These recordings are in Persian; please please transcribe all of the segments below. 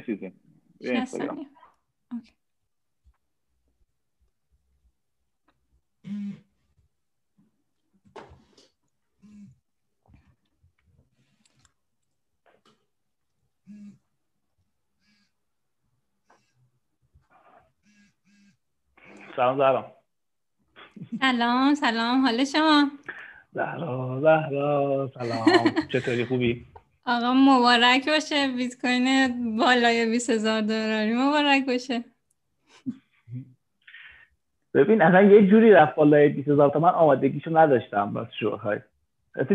چیزی سلام زهرا. سلام سلام. حال شما؟ زهرا زهرا سلام. چطوری؟ خوبی؟ آقا مبارک باشه. بیت کوین بالای 20000 دلاری. مبارک باشه. ببین اصلا یه جوری رفت بالای 20000 تا من آمادگیشو نداشتم باز شوهای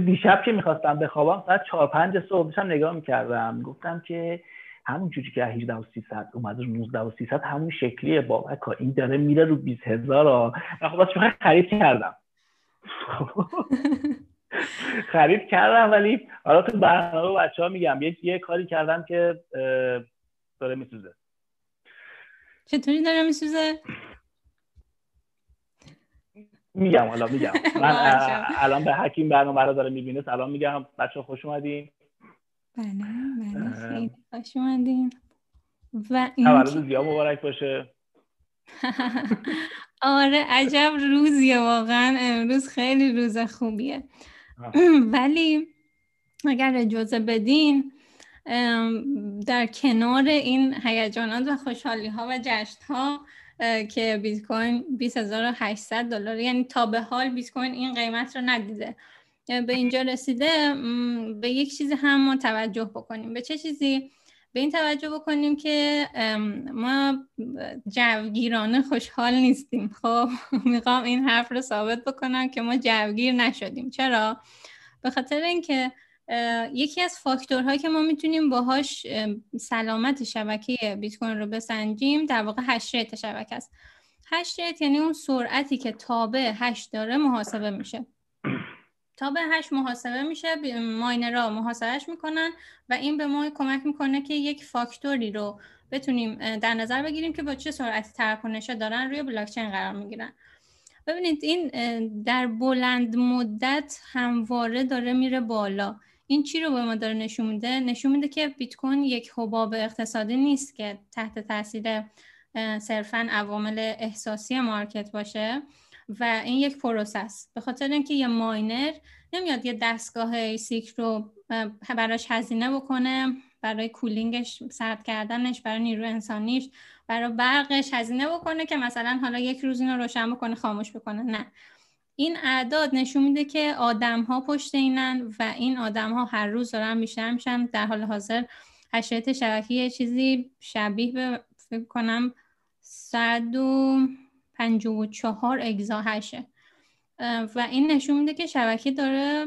دیشب که می‌خواستم بخوابم ساعت 4 5 صبح داشتم نگاه می‌کردم. گفتم که همون جوری که 18 و 300 اومد رو 19 و 300 همون شکلیه. بابا این داره میره رو 20000 من خب خرید کردم. خرید کردم ولی حالا تو برنامه بچه ها میگم یه, یه کاری کردم که داره میسوزه. چطوری داره میسوزه؟ میگم حالا میگم. من الان به حکیم برنامه رو داره می‌بینه. سلام میگم. بچه خوش اومدین. بله بله. خیلی خوش اومدین. و این زیاد مبارک باشه. آره عجب روزیه واقعا. امروز خیلی روز خوبیه. ولی اگر اجازه بدین در کنار این هیجانات و خوشحالی ها و جشن ها که بیت کوین 20800 دلار یعنی تا به حال بیت کوین این قیمت رو ندیده. به اینجا رسیده به یک چیزی هم ما توجه بکنیم. به چه چیزی؟ به این توجه بکنیم که ما جوگیرانه خوشحال نیستیم. خب می‌خوام این حرف رو ثابت بکنم که ما جوگیر نشدیم. چرا؟ به خاطر اینکه یکی از فاکتورهایی که ما می‌تونیم باهاش سلامت شبکه بیت کوین رو بسنجیم در واقع hash rate شبکه است. hash rate یعنی اون سرعتی که تابع hash داره محاسبه میشه. تا hash محاسبه میشه ماینرها محاسبهش می‌کنن و این به ما کمک می‌کنه که یک فاکتوری رو بتونیم در نظر بگیریم که با چه سرعتی تراکنش دارن روی بلاکچین قرار می‌گیرن. ببینید این در بلند مدت همواره داره میره بالا. این چی رو به ما داره نشون میده؟ نشون میده که بیت کوین یک حباب اقتصادی نیست که تحت تاثیر صرفا عوامل احساسی market باشه. و این یک process به خاطر اینکه یه ماینر نمیاد یه دستگاه سیک رو براش هزینه بکنه برای کولینگش سرد کردنش برای نیرو انسانیش برای برقش هزینه بکنه که مثلا حالا یک روز اینو روشن بکنه خاموش بکنه. نه. این اعداد نشون میده که آدم ها پشت اینن و این آدم ها هر روز دارن بیشتر میشن. در حال حاضر حشریت شبکی چیزی شبیه به فکر کنم 154 اگزا هشه و این نشون میده که شبکه داره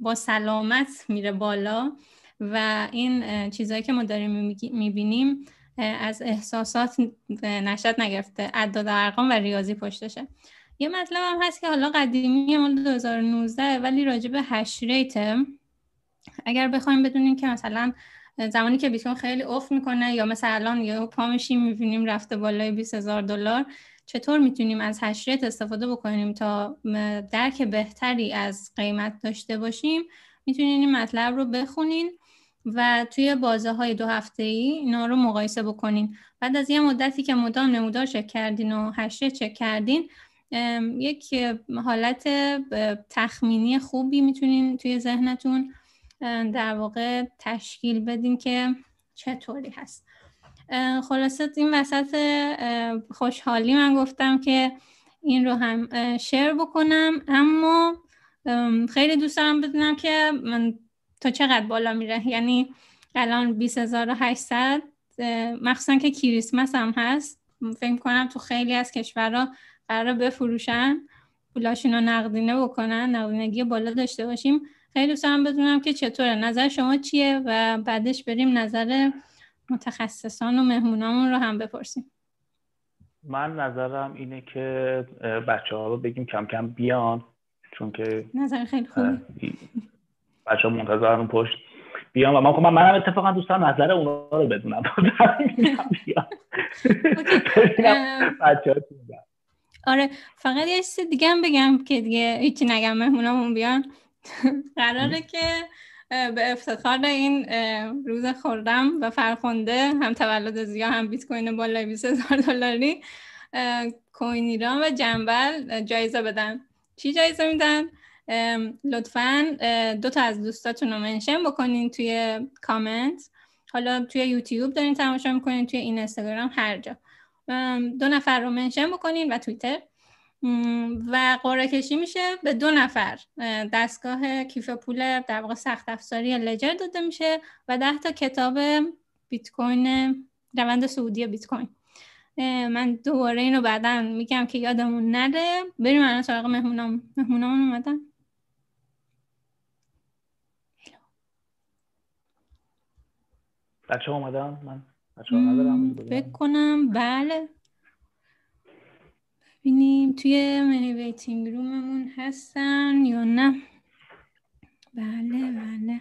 با سلامت میره بالا و این چیزهایی که ما داریم می‌بینیم از احساسات نشأت نگرفته اعداد ارقام و ریاضی پشتشه. یه مطلب هم هست که حالا قدیمی مال 2019 ولی راجع به hash rate. اگر بخوایم بدونیم که مثلا زمانی که بیت کوین خیلی افت می‌کنه یا مثلا الان یا میشیم می‌بینیم رفته بالای 20 هزار دلار چطور می‌تونیم از hash rate استفاده بکنیم تا درک بهتری از قیمت داشته باشیم؟ می‌تونین این مطلب رو بخونین و توی بازه های دو هفته ای اینا رو مقایسه بکنین. بعد از یه مدتی که مدام نمودار چک کردین و hash ه چک کردین یک حالت تخمینی خوبی می‌تونین توی ذهنتون در واقع تشکیل بدین که چطوری هست. خلاصت این وسط خوشحالی من گفتم که این رو هم شیر بکنم. اما خیلی دوست دارم بدونم که من تا چقدر بالا میره یعنی الان 20800 مخصوصا که کریسمس هم هست. فکر کنم تو خیلی از کشورها قرار بفروشن. پولاشون رو نقدینه بکنن نقدینگی بالا داشته باشیم. خیلی دوست دارم بدونم که چطوره. نظر شما چیه و بعدش بریم نظر متخصصان و مهمونامون رو هم بپرسیم. من نظرم اینه که بچه ها رو بگیم کم کم بیان چون که نظر خیلی خوبی بچه ها منتظرن پشت. بیان و من خب من اتفاقا دوست دارم نظر اونا رو بدونم. آره فقط یه چیز دیگه هم بگم که دیگه هیچی نگم. مهمونامون بیان. قراره که به افتخار این روز خوردم و فرخنده هم تولد زیا هم بیت کوین بالای 20 هزار دلاری کوین ایران و جنبل جایزه بدن. چی جایزه میدن؟ لطفا دو تا از دوستاتون رو منشن بکنین توی کامنت. حالا توی یوتیوب دارین تماشا می‌کنین توی این اینستاگرام هر جا. دو نفر رو منشن بکنین و توییتر. و قرعه کشی میشه به دو نفر. دستگاه کیف پول در واقع سخت افزاری لجر داده میشه و ده تا کتاب بیت کوین روند سعودی بیت کوین. من دوباره اینو بعدا میگم که یادمون نره. بریم الان سراغ مهمونام. مهمونامون اومدن. بچه اومدن؟ من بچه ندارم بکنم بله. ببینیم توی منی ویتینگ روممون هستن یا نه. بله بله.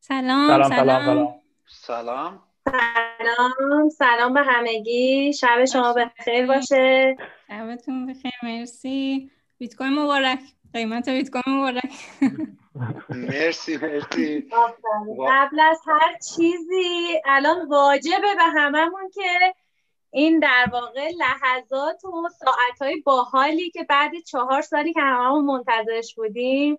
سلام سلام سلام. سلام سلام. سلام. به همگی. شب شما بخیر باشه. شبتون بخیر مرسی. بیت کوین مبارک. قیمت بیت کوین مبارک. مرسی مرسی. قبل از هر چیزی الان واجبه به هممون که این در واقع لحظات و ساعتهای باحالی که بعد چهار سالی که هممون منتظرش بودیم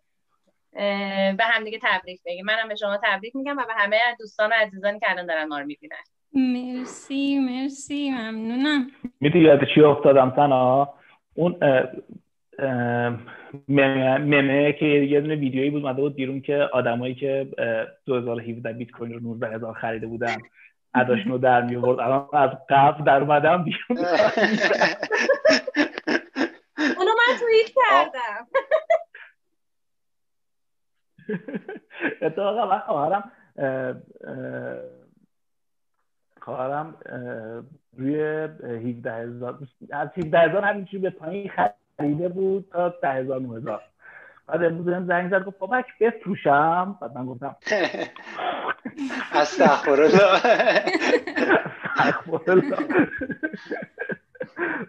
به همدیگه تبریک بگیم. منم به شما تبریک میگم و به همه دوستان و عزیزانی که الان دارن ما رو می‌بینن. مرسی مرسی. ممنونم. می‌دونی یاد چی افتادم سنا؟ اون ممه که یه دونه ویدیویی بود مده بود بیرون که آدمایی که 2017 بیت کوین رو 19 هزار خریده بودن. رو در میورد الان از قبل در اومدم اونو من توییت کردم. اتفاقا من خواهرم خواهرم روی 17 هزار از 17 هزار همینجوری به پایین خریده بود تا 10 هزار 9 هزار. بعد امروز بهم زنگ زد گفت بابک بفروشم. بعد من گفتم استغفر الله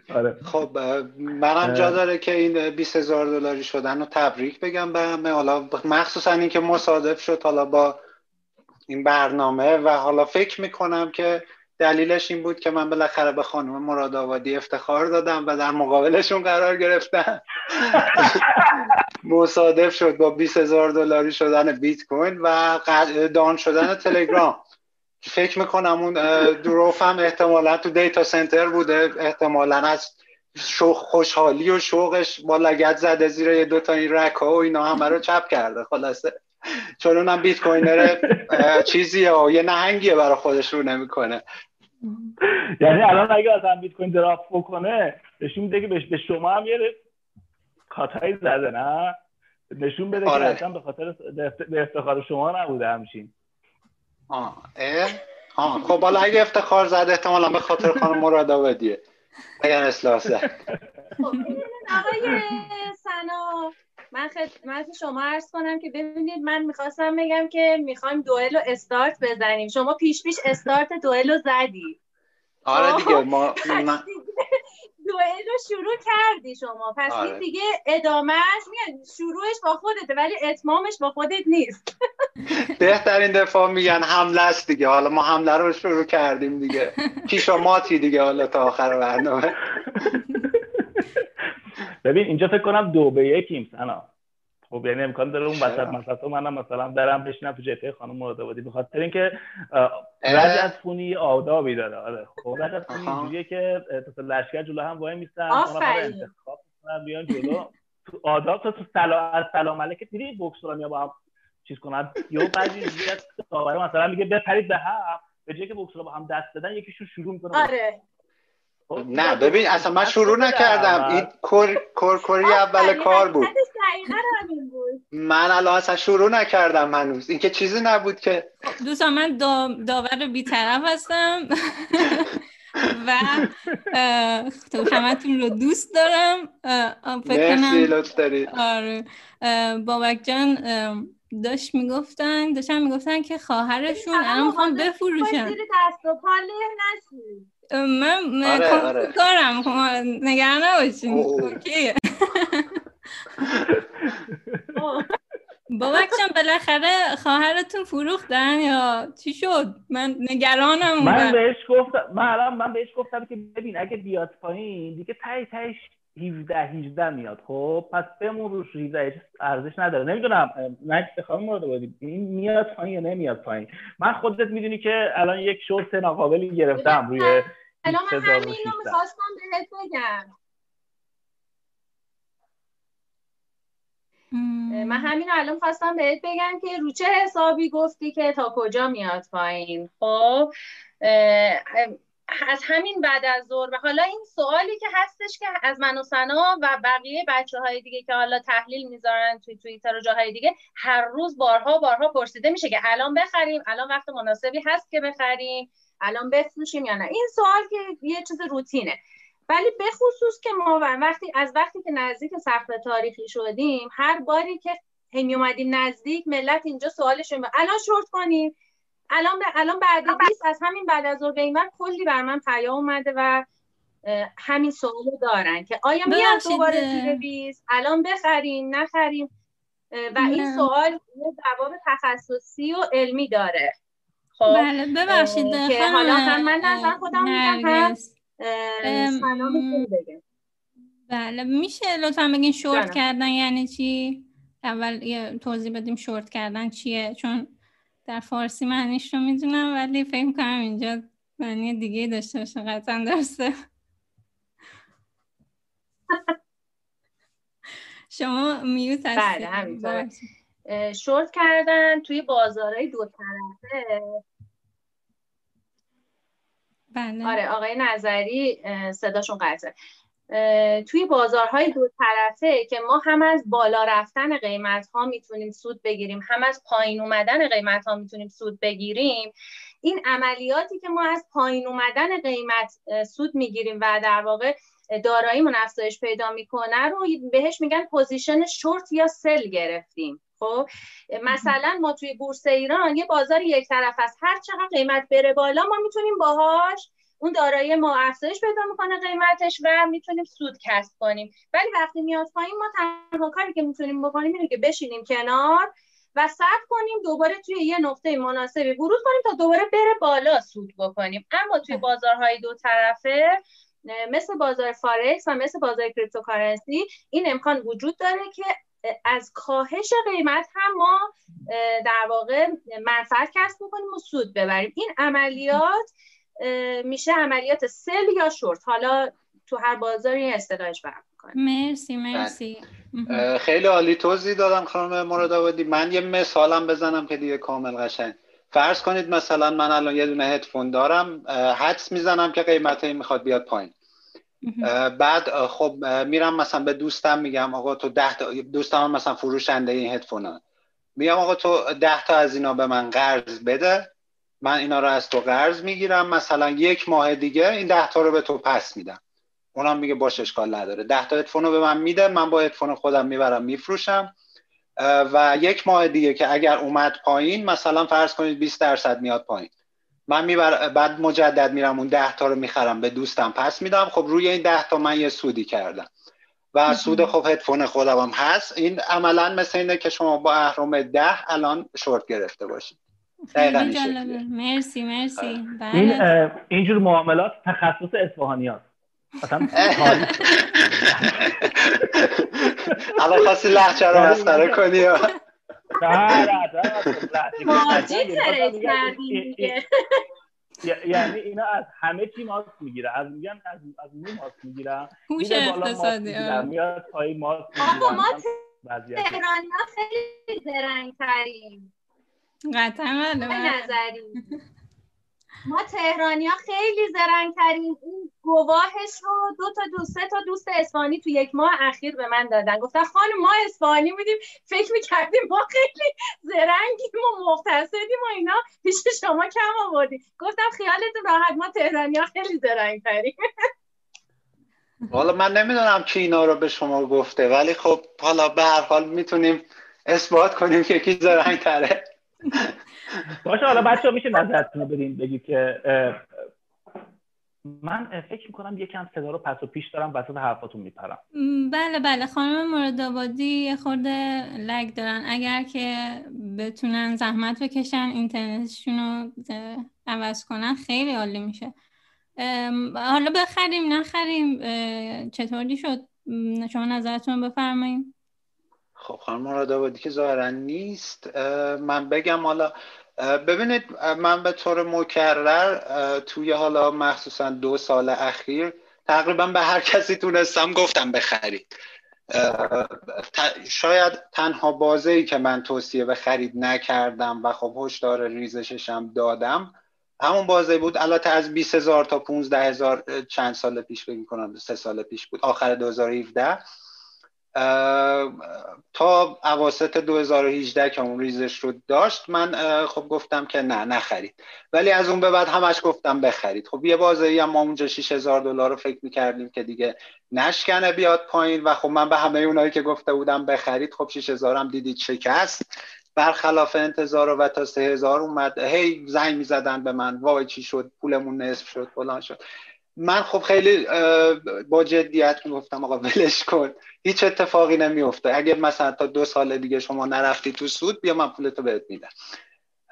آره. خب منم جا داره که این 20 هزار دلاری شدن رو تبریک بگم به همه. حالا مخصوصا اینکه مصادف شد حالا با این برنامه و حالا فکر می‌کنم که دلیلش این بود که من بالاخره به خانم مراد آبادی افتخار دادم و در مقابلشون قرار گرفتم مصادف شد با 20 هزار دلاری شدن بیت کوین و دان شدن تلگرام. فکر می‌کنم اون دروف هم احتمالا تو دیتا سنتر بوده. احتمالا از خوشحالی و شوقش با لگت زده زیر یه دوتا این رک ها و اینا همه رو چپ کرده. خلاصه. چون اونم بیت کوینر چیزیه و یه نهنگیه برای خودش رو نمی‌کنه. یعنی الان اگه اصلا بیت کوین درافت بکنه نشون میده که به شما هم یه کاتایی زده نه؟ نشون بده آره. که اصلا به خاطر به افتخار شما نبوده همشین آه آه خب حالا اگه افتخار زده احتمالا به خاطر خانم مراد آبادیه اگر اصلاح زد. خب آقای سنا. من خدمت شما عرض کنم که ببینید من می‌خواستم بگم که می‌خوایم دوئل رو استارت بزنیم. شما پیش پیش استارت دوئل رو زدی. آره دیگه ما دوئل رو شروع کردی شما. پس این آره. دیگه ادامهش میگن شروعش با خودته ولی اتمامش با خودت نیست. بهترین دفاع میگن حمله است دیگه. حالا ما حمله رو شروع کردیم دیگه. پیش ماتی دیگه حالا تا آخر برنامه. ببین اینجا فکر کنم دو به یکیم سنا. خب یعنی امکان داره اون وسط مثلا منم مثلا برم بشینم تو جته خانم مراد آبادی. به خاطر اینکه رد از فونی آدابی داره. آره. خب رد از فونی اینجوریه که تو لشکر جلو هم وای میستن. انتخاب می‌کنن بیان جلو. تو آداب تو سلام از سلام علیکم دیدی بوکسورا میا با هم چیز کنن؟ یا بعضی مثلا میگه بپرید به هم. به جای که بوکسورا با هم دست بدن یکیشون شروع می‌کنه آره. خب، نه ببین اصلا من شروع نکردم. این کور اول کار بود. من الان اصلا شروع نکردم هنوز. این که چیزی نبود که. دوستان من داور بیطرف هستم. و همتون رو دوست دارم. مرسی لطف دارید. آره. بابک جان داشت می‌گفتن داشتن می‌گفتن که خواهرشون الان می‌خوام بفروشن. دست و من آره، آره. کارم خب، نگران نباشین. اوکیه بابک جان بالاخره خواهرتون فروختن یا چی شد؟ من نگرانم من بهش گفتم من من بهش گفتم که ببین اگه بیاد پایین دیگه تای تایش 17 18 میاد. خب پس بمون روش 17 ارزش نداره. نمی‌دونم نه بخوام مورد بودی. این میاد پایین یا نمیاد پایین؟ من خودت می‌دونی که الان یک شورت ناقابلی گرفتم روی الان من همین رو می‌خواستم بهت بگم. من همین الان خواستم بهت بگم که رو چه حسابی گفتی که تا کجا میاد پایین. خب از همین بعد از ظهر. و حالا این سوالی که هستش که از من و سنا و بقیه بچه های دیگه که حالا تحلیل می‌ذارن توی توییتر و جاهای دیگه هر روز بارها بارها پرسیده میشه که الان بخریم الان وقت مناسبی هست که بخریم الان بفروشیم یا نه. این سوال که یه چیز روتینه. ولی به خصوص که ما وقتی از وقتی که نزدیک سخت تاریخی شدیم هر باری که همی اومدیم نزدیک ملت اینجا سوالشون الان شورت کنیم. الان به الان بعد. 20 از همین بعد از ظهر من کلی بر من پیام اومده و همین سوالو دارن که آیا میاد دوباره زیر 20 الان بخریم نخریم؟ و این سوال یه جواب تخصصی و علمی داره. خب بله ببخشید که حالا هم من نظر خودم میگم هم بله میشه لطفا بگین شورت کردن یعنی چی؟ اول یه توضیح بدیم شورت کردن چیه؟ چون در فارسی معنیش رو می‌دونم ولی فکر کنم اینجا معنی دیگه داشته باشه قطعا درسته. شما میوت بله همینطور شورت کردن توی بازارهای دو طرفه. بله. آره آقای نظری صداشون قطعه. توی بازارهای دو طرفه که ما هم از بالا رفتن قیمت ها می‌تونیم سود بگیریم هم از پایین اومدن قیمت ها می‌تونیم سود بگیریم. این عملیاتی که ما از پایین اومدن قیمت سود می‌گیریم و در واقع داراییمون افزایش پیدا می‌کنه رو بهش میگن position short یا sell گرفتیم. خب مثلا ما توی بورس ایران یه بازار یک طرفه است هر چقدر قیمت بره بالا ما می‌تونیم باهاش اون دارایی ما افزایش پیدا می‌کنه قیمتش و می‌تونیم سود کسب کنیم. ولی وقتی میاد پایین ما تنها کاری که می‌تونیم بکنیم اینه که بشینیم کنار و صبر کنیم دوباره توی یه نقطه مناسبی ورود کنیم تا دوباره بره بالا سود بکنیم. اما توی بازارهای دو طرفه مثل بازار فارکس و مثل بازار cryptocurrency این امکان وجود داره که از کاهش قیمت هم ما در واقع منفعت کسب بکنیم و سود ببریم. این عملیات میشه عملیات sell یا شورت؟ حالا تو هر بازاری اصطلاحش برم مرسی مرسی. خیلی عالی توضیح دادم خانم مراد آبادی. من یه مثالم بزنم که دیگه کامل قشنگ. فرض کنید مثلا من الان یه دونه هدفون دارم حدس می‌زنم که قیمت می‌خواد بیاد پایین. بعد خب میرم مثلا به دوستم میگم آقا تو ده تا دوستم مثلا فروشنده این هدفون ها میگم آقا تو ده تا از اینا به من قرض بده. من اینا رو از تو قرض می‌گیرم. مثلا یک ماه دیگه این ده تا رو به تو پس میدم. اونم میگه باش اشکال نداره. ده تا هدفون رو به من میده. من با هدفون خودم می‌برم میفروشم. و یک ماه دیگه که اگر اومد پایین مثلا فرض کنید 20 درصد میاد پایین. من میبر... بعد مجدد میرم اون ده تا رو می‌خرم به دوستم پس میدم. خب روی این ده تا من یه سودی کردم. و سود خب هدفون خودم هم هست. این عملا مثل اینه که شما با اهرام ده الان شورت گرفته باشید. مرسی مرسی. آره. این بله. اینجور معاملات تخصص اصفهانی هست الان خواستی لحچه رو مسخره کنی؟ یعنی اینا از همه چی ماسک می‌گیره. از میگن از از مو ماسک می‌گیرن هوش اقتصادی میاد پای ماسک می‌گیرن ما تهرانی خیلی زرنگ تریم قطعا نظری. ما تهرانی ها خیلی زرنگ ترین این گواهش رو دو تا دو سه تا دوست اسپانی تو یک ماه اخیر به من دادن. گفتن خانم ما اسپانی بودیم فکر می‌کردیم ما خیلی زرنگیم و مختصدیم و اینا. پیش شما کم آوردیم. گفتم خیالتون راحت ما تهرانی ها خیلی زرنگ تریم حالا من نمی‌دونم کی اینا رو به شما گفته ولی خب حالا به هر حال می‌تونیم اثبات کنیم که کی زرنگ تره باشه حالا بچه میشه نظرتون رو بدین بگید که من فکر می‌کنم یکم صدا رو پس و پیش دارم وسط حرفاتون میپرم. بله بله. خانم مراد آبادی یه خورده لگ دارن. اگر که بتونن زحمت بکشن اینترنتشون رو عوض کنن خیلی عالی میشه. حالا بخریم نخریم چطوری شد؟ شما نظرتون بفرمایید خب خانم مراد آبادی که ظاهرا نیست من بگم حالا ببینید من به طور مکرر توی حالا مخصوصا دو سال اخیر تقریبا به هر کسی تونستم گفتم بخرید. شاید تنها بازه ای که من توصیه به خرید نکردم و خب هشدار ریزششم دادم همون بازه بود البته از 20 هزار تا 15 هزار چند سال پیش فکر کنم سه سال پیش بود آخر 2017 تا اواسط 2018 که اون ریزش رو داشت من خب گفتم که نه نخرید. ولی از اون به بعد همش گفتم بخرید. خب یه بازه هم ما اونجا 6000 دلار رو فکر می‌کردیم که دیگه نشکنه بیاد پایین و خب من به همه اونایی که گفته بودم بخرید خب 6000 هم دیدید شکست. برخلاف انتظار و تا 3000 اومد هی زنگ می‌زدن به من وای چی شد؟ پولمون نصف شد فلان شد. من خب خیلی با جدیت می‌گفتم آقا ولش کن. هیچ اتفاقی نمیفته اگر مثلا تا دو سال دیگه شما نرفتی تو سود بیا من پولتو بهت میدم.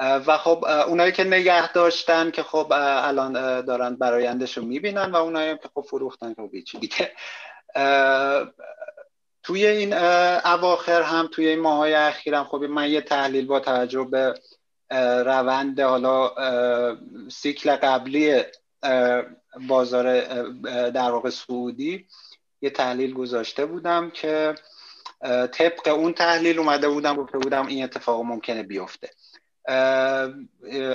و خب اونایی که نگه داشتن که خب الان دارن برایندش رو می‌بینن و اونایی که خب فروختن که خب دیگه. توی این اواخر هم توی این ماهای اخیرم خب من یه تحلیل با توجه به روند حالا سیکل قبلی بازار در واقع سعودی یه تحلیل گذاشته بودم که طبق اون تحلیل اومده بودم گفته بودم این اتفاق ممکنه بیفته.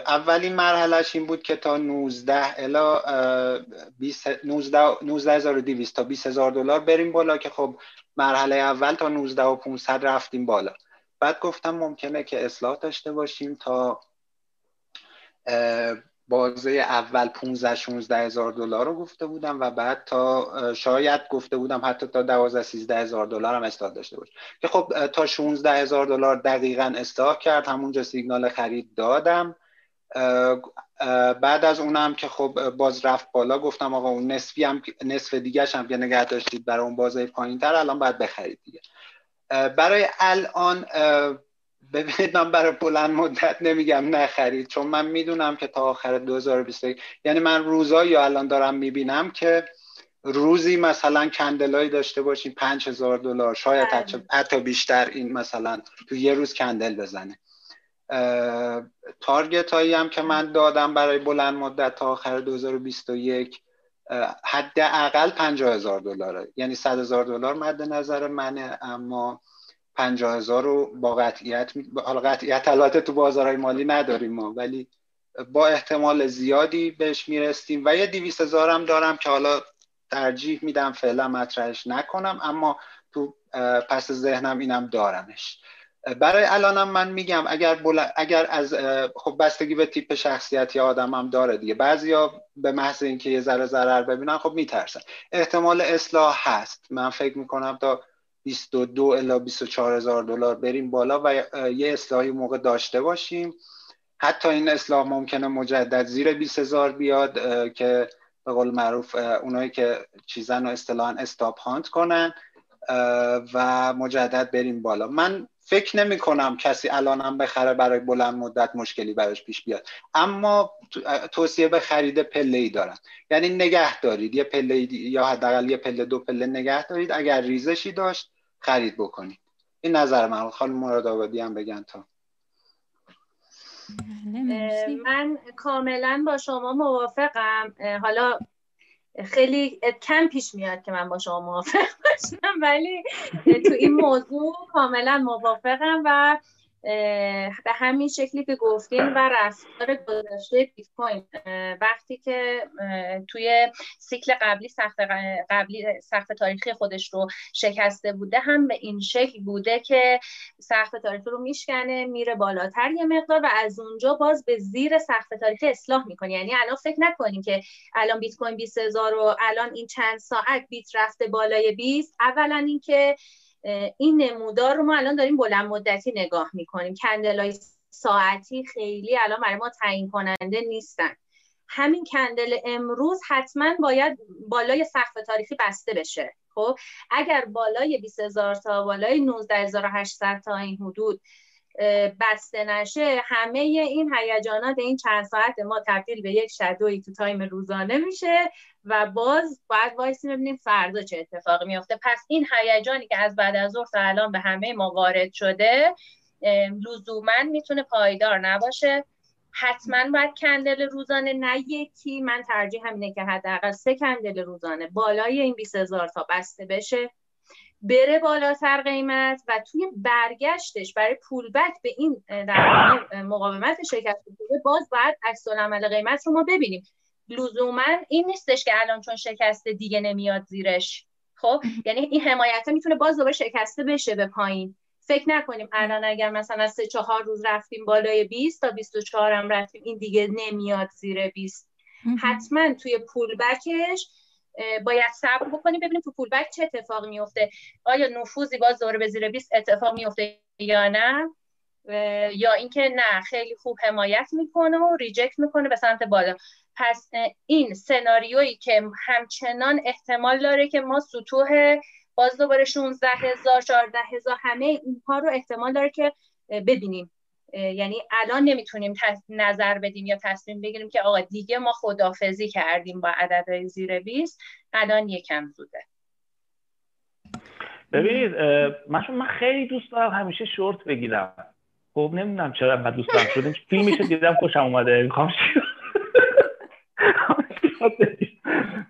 اولین مرحلهش این بود که تا 19 الا 19200 تا 20000 دلار بریم بالا که خب مرحله اول تا 19 و 500 رفتیم بالا. بعد گفتم ممکنه که اصلاح داشته باشیم تا بازه اول 15 16 هزار دلار رو گفته بودم و بعد تا شاید گفته بودم حتی تا 12 13 هزار دلار هم اصلاح داشته باشه. که خب تا 16 هزار دلار دقیقا اصلاح کرد همونجا سیگنال خرید دادم. بعد از اونم که خب باز رفت بالا گفتم آقا اون نصفی هم نصف دیگه هم که نگه داشتید برای اون بازه پایین تر الان باید بخرید دیگه. برای الان ببینید من برای بلند مدت نمیگم نخرید چون من می‌دونم که تا آخر 2021 یعنی من روزایی الان دارم می‌بینم که روزی مثلا کندلایی داشته باشیم 5000 دلار شاید بله. حتی بیشتر این مثلا تو یه روز کندل بزنه تارگت هایی هم که من دادم برای بلند مدت تا آخر 2021 حداقل 50 هزار دلاره یعنی 100 هزار دلار مد نظر منه اما پنجاه هزار رو با قطعیت حالا قطعیت البته تو بازارهای مالی نداریم ما ولی با احتمال زیادی بهش میرستیم و یه دیویس هزار هم دارم که حالا ترجیح میدم فعلا مطرحش نکنم اما تو پس ذهنم اینم دارمش. برای الانم من میگم اگر اگر از خب بستگی به تیپ شخصیتی هم داره دیگه. بعضیا به محض اینکه یه ذره ضرر ببینن خب میترسن. احتمال اصلاح هست. من فکر می‌کنم تا 22 الا 24 هزار دلار بریم بالا و یه اصلاحی موقع داشته باشیم. حتی این اصلاح ممکنه مجدد زیر 20 هزار بیاد که به قول معروف اونایی که چیزن و اصطلاحا استاپ هانت کنن و مجدد بریم بالا. من فکر نمی کنم کسی الانم بخره برای بلند مدت مشکلی براش پیش بیاد. اما توصیه به خرید پله ای دارن یعنی نگه دارید. یه پله یا حداقل یه پله دو پله نگه دارید. اگر ریزشی داشت خرید بکنید. این نظر من خانم مراد آبادی هم بگن تا. بله، من کاملا با شما موافقم. حالا خیلی کم پیش میاد که من با شما موافق باشم ولی تو این موضوع کاملا موافقم و به همین شکلی که گفتین و رفتار گذشته بیت کوین وقتی که توی سیکل قبلی سخت قبلی سخت تاریخی خودش رو شکسته بوده هم به این شکل بوده که سخت تاریخی رو میشکنه میره بالاتر یه مقدار و از اونجا باز به زیر سخت تاریخی اصلاح می‌کنه. یعنی الان فکر نکنیم که الان بیت کوین 20000 و الان این چند ساعت بیت رفته بالای 20 اولا اینکه این نمودار رو ما الان داریم بلند مدتی نگاه می‌کنیم. کندلای ساعتی خیلی الان برای ما تعیین کننده نیستن. همین candle امروز حتما باید بالای سقف تاریخی بسته بشه. خب اگر بالای 20 هزار تا بالای 19800 تا این حدود بسته نشه همه این هیجانات این چند ساعت ما تبدیل به یک shadow ی تو time روزانه میشه. و باز باید وایسی ببینیم فردا چه اتفاقی میافته پس این هیجانی که از بعد از ظهر الان به همه ما وارد شده لزوما می‌تونه پایدار نباشه. حتما باید کندل روزانه نه یکی من ترجیح همینه که حداقل سه کندل روزانه بالای این 20 هزار تا بسته بشه بره بالاتر قیمت و توی برگشتش برای پول بک به این در مقاومت شده باز باید عکس عمل قیمت رو ما ببینیم. لزوما این نیستش که الان چون شکسته دیگه نمیاد زیرش. خب؟ یعنی این حمایت می‌تونه باز دوباره شکسته بشه به پایین. فکر نکنیم الان اگر مثلا سه چهار روز رفتیم بالای 20 تا 24 هم رفتیم این دیگه نمیاد زیر 20 حتما توی پول بکش باید صبر بکنیم ببینیم تو پولبک چه اتفاقی میفته آیا نفوذی باز دوره به زیر 20 اتفاق میفته یا نه؟ یا اینکه نه خیلی خوب حمایت می‌کنه و ریجکت می‌کنه به سمت بالا. پس این سناریویی که همچنان احتمال داره که ما سطوح باز دوباره 16 هزار 14 هزار همه اینها رو احتمال داره که ببینیم. یعنی الان نمی‌تونیم نظر بدیم یا تصمیم بگیریم که آقا دیگه ما خدافزی کردیم با عددهای زیر 20 الان یکم زوده. ببینید من من خیلی دوست دارم همیشه شورت بگیرم. خب نمی‌دونم چرا انقدر دوست دارم. شده فیلمش دیدم خوشم اومده. می‌خوام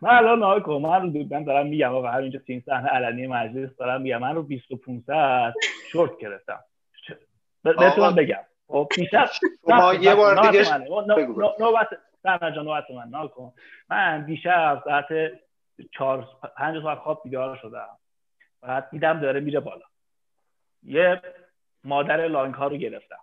من الان نهای کنم من دارم میگم و همینجا تیم صحنه علنی مجلس دارم میگم من رو 2500 شورت گرفتم بهتون بگم خب دیشب شما یه بار دیگه نوبت نه نوبت من نکن من دیشب ساعت چهار پنج ساعت خواب بیدار شدم بعد دیدم داره میره بالا یه مادر لانک ها رو گرفتم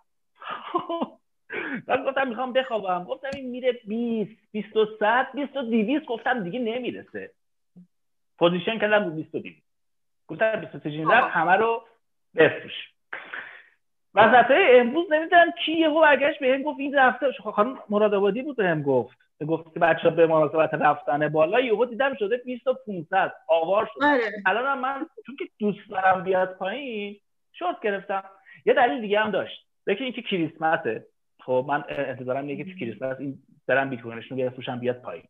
بعد گفتم می‌خوام بخوابم. گفتم این میره 20 20 و 100 20 و 200 گفتم دیگه نمی‌رسه. پوزیشن کردم رو 20 و 200 گفتم 23 همه رو بفروش. وسط امروز نمی‌دونم کی یهو برگشت بهم گفت این رفته. خانم مراد آبادی بود بهم گفت. گفت که بچه به مناسبت رفتن بالا. یهو دیدم شده 20 تا 500 آوار شد. آره. الان من چون که دوست دارم بیاد پایین شورت گرفتم. یه دلیل دیگه هم داشت. یکی اینکه کریسمسه. خب من انتظارم اینه که تو کریسمس این برم بیت کوینشون بفروشم بیاد پایین.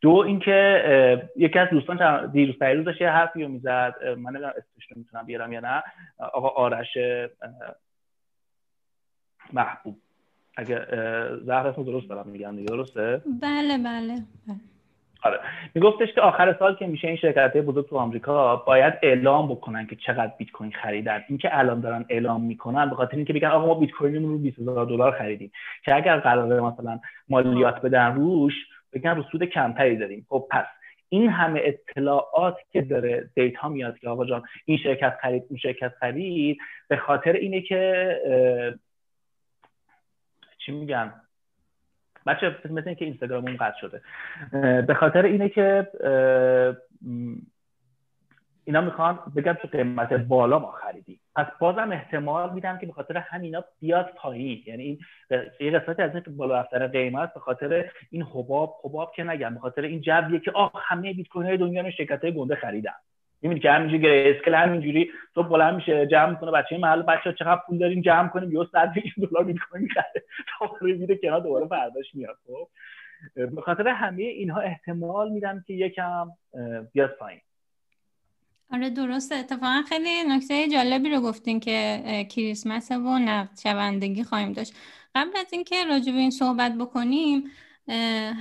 دو اینکه یکی از دوستان دیروز پیروز یه حرفی رو می‌زد. من نمی‌دونم اسمش رو می‌تونم بیارم یا نه. آقا آرش محبوب. اگه زهر اسم درست دارم میگم درسته؟ بله بله, بله. آره. میگفتش که آخر سال که میشه این شرکت بزرگ تو آمریکا باید اعلام بکنن که چقدر بیت کوین خریدن. اینکه الان دارن اعلام می‌کنن به خاطر اینکه بگن آقا ما بیت کوینمون رو 20000 دلار خریدیم. که اگر قراره مثلا مالیات بدن روش بگن رو سود کمتری داریم. خب پس این همه اطلاعات که داره دیتا میاد که آقا جان این شرکت خرید اون شرکت خرید به خاطر اینه که چی میگن؟ بچه مثل اینکه اینستاگراممون قطع شده. به خاطر اینه که اینا می‌خوان بگن تو قیمت بالا ما خریدیم. پس بازم احتمال میدم که به خاطر همینا بیاد پایین. یعنی این یه قسمتی از اینکه بالا رفتن قیمت به خاطر این حباب حباب که نگم. به خاطر این جویه که آه همه بیت کوین های دنیا شرکت های گنده خریدن. می‌بینی که همینجوری گره اسکل همینجوری تو بلند میشه جمع می‌کنه بچه محل بچه چقدر پول داریم جمع کنیم یه 100 میلیون دلار بیت کوین می‌خره. دوباره میره کنار دوباره فرداش میاد. خب به خاطر همه اینها احتمال میدم که یکم بیاد پایین. آره درسته. اتفاقا خیلی نکته جالبی رو گفتین که کریسمس و نقد شوندگی خواهیم داشت. قبل از اینکه راجع به این صحبت بکنیم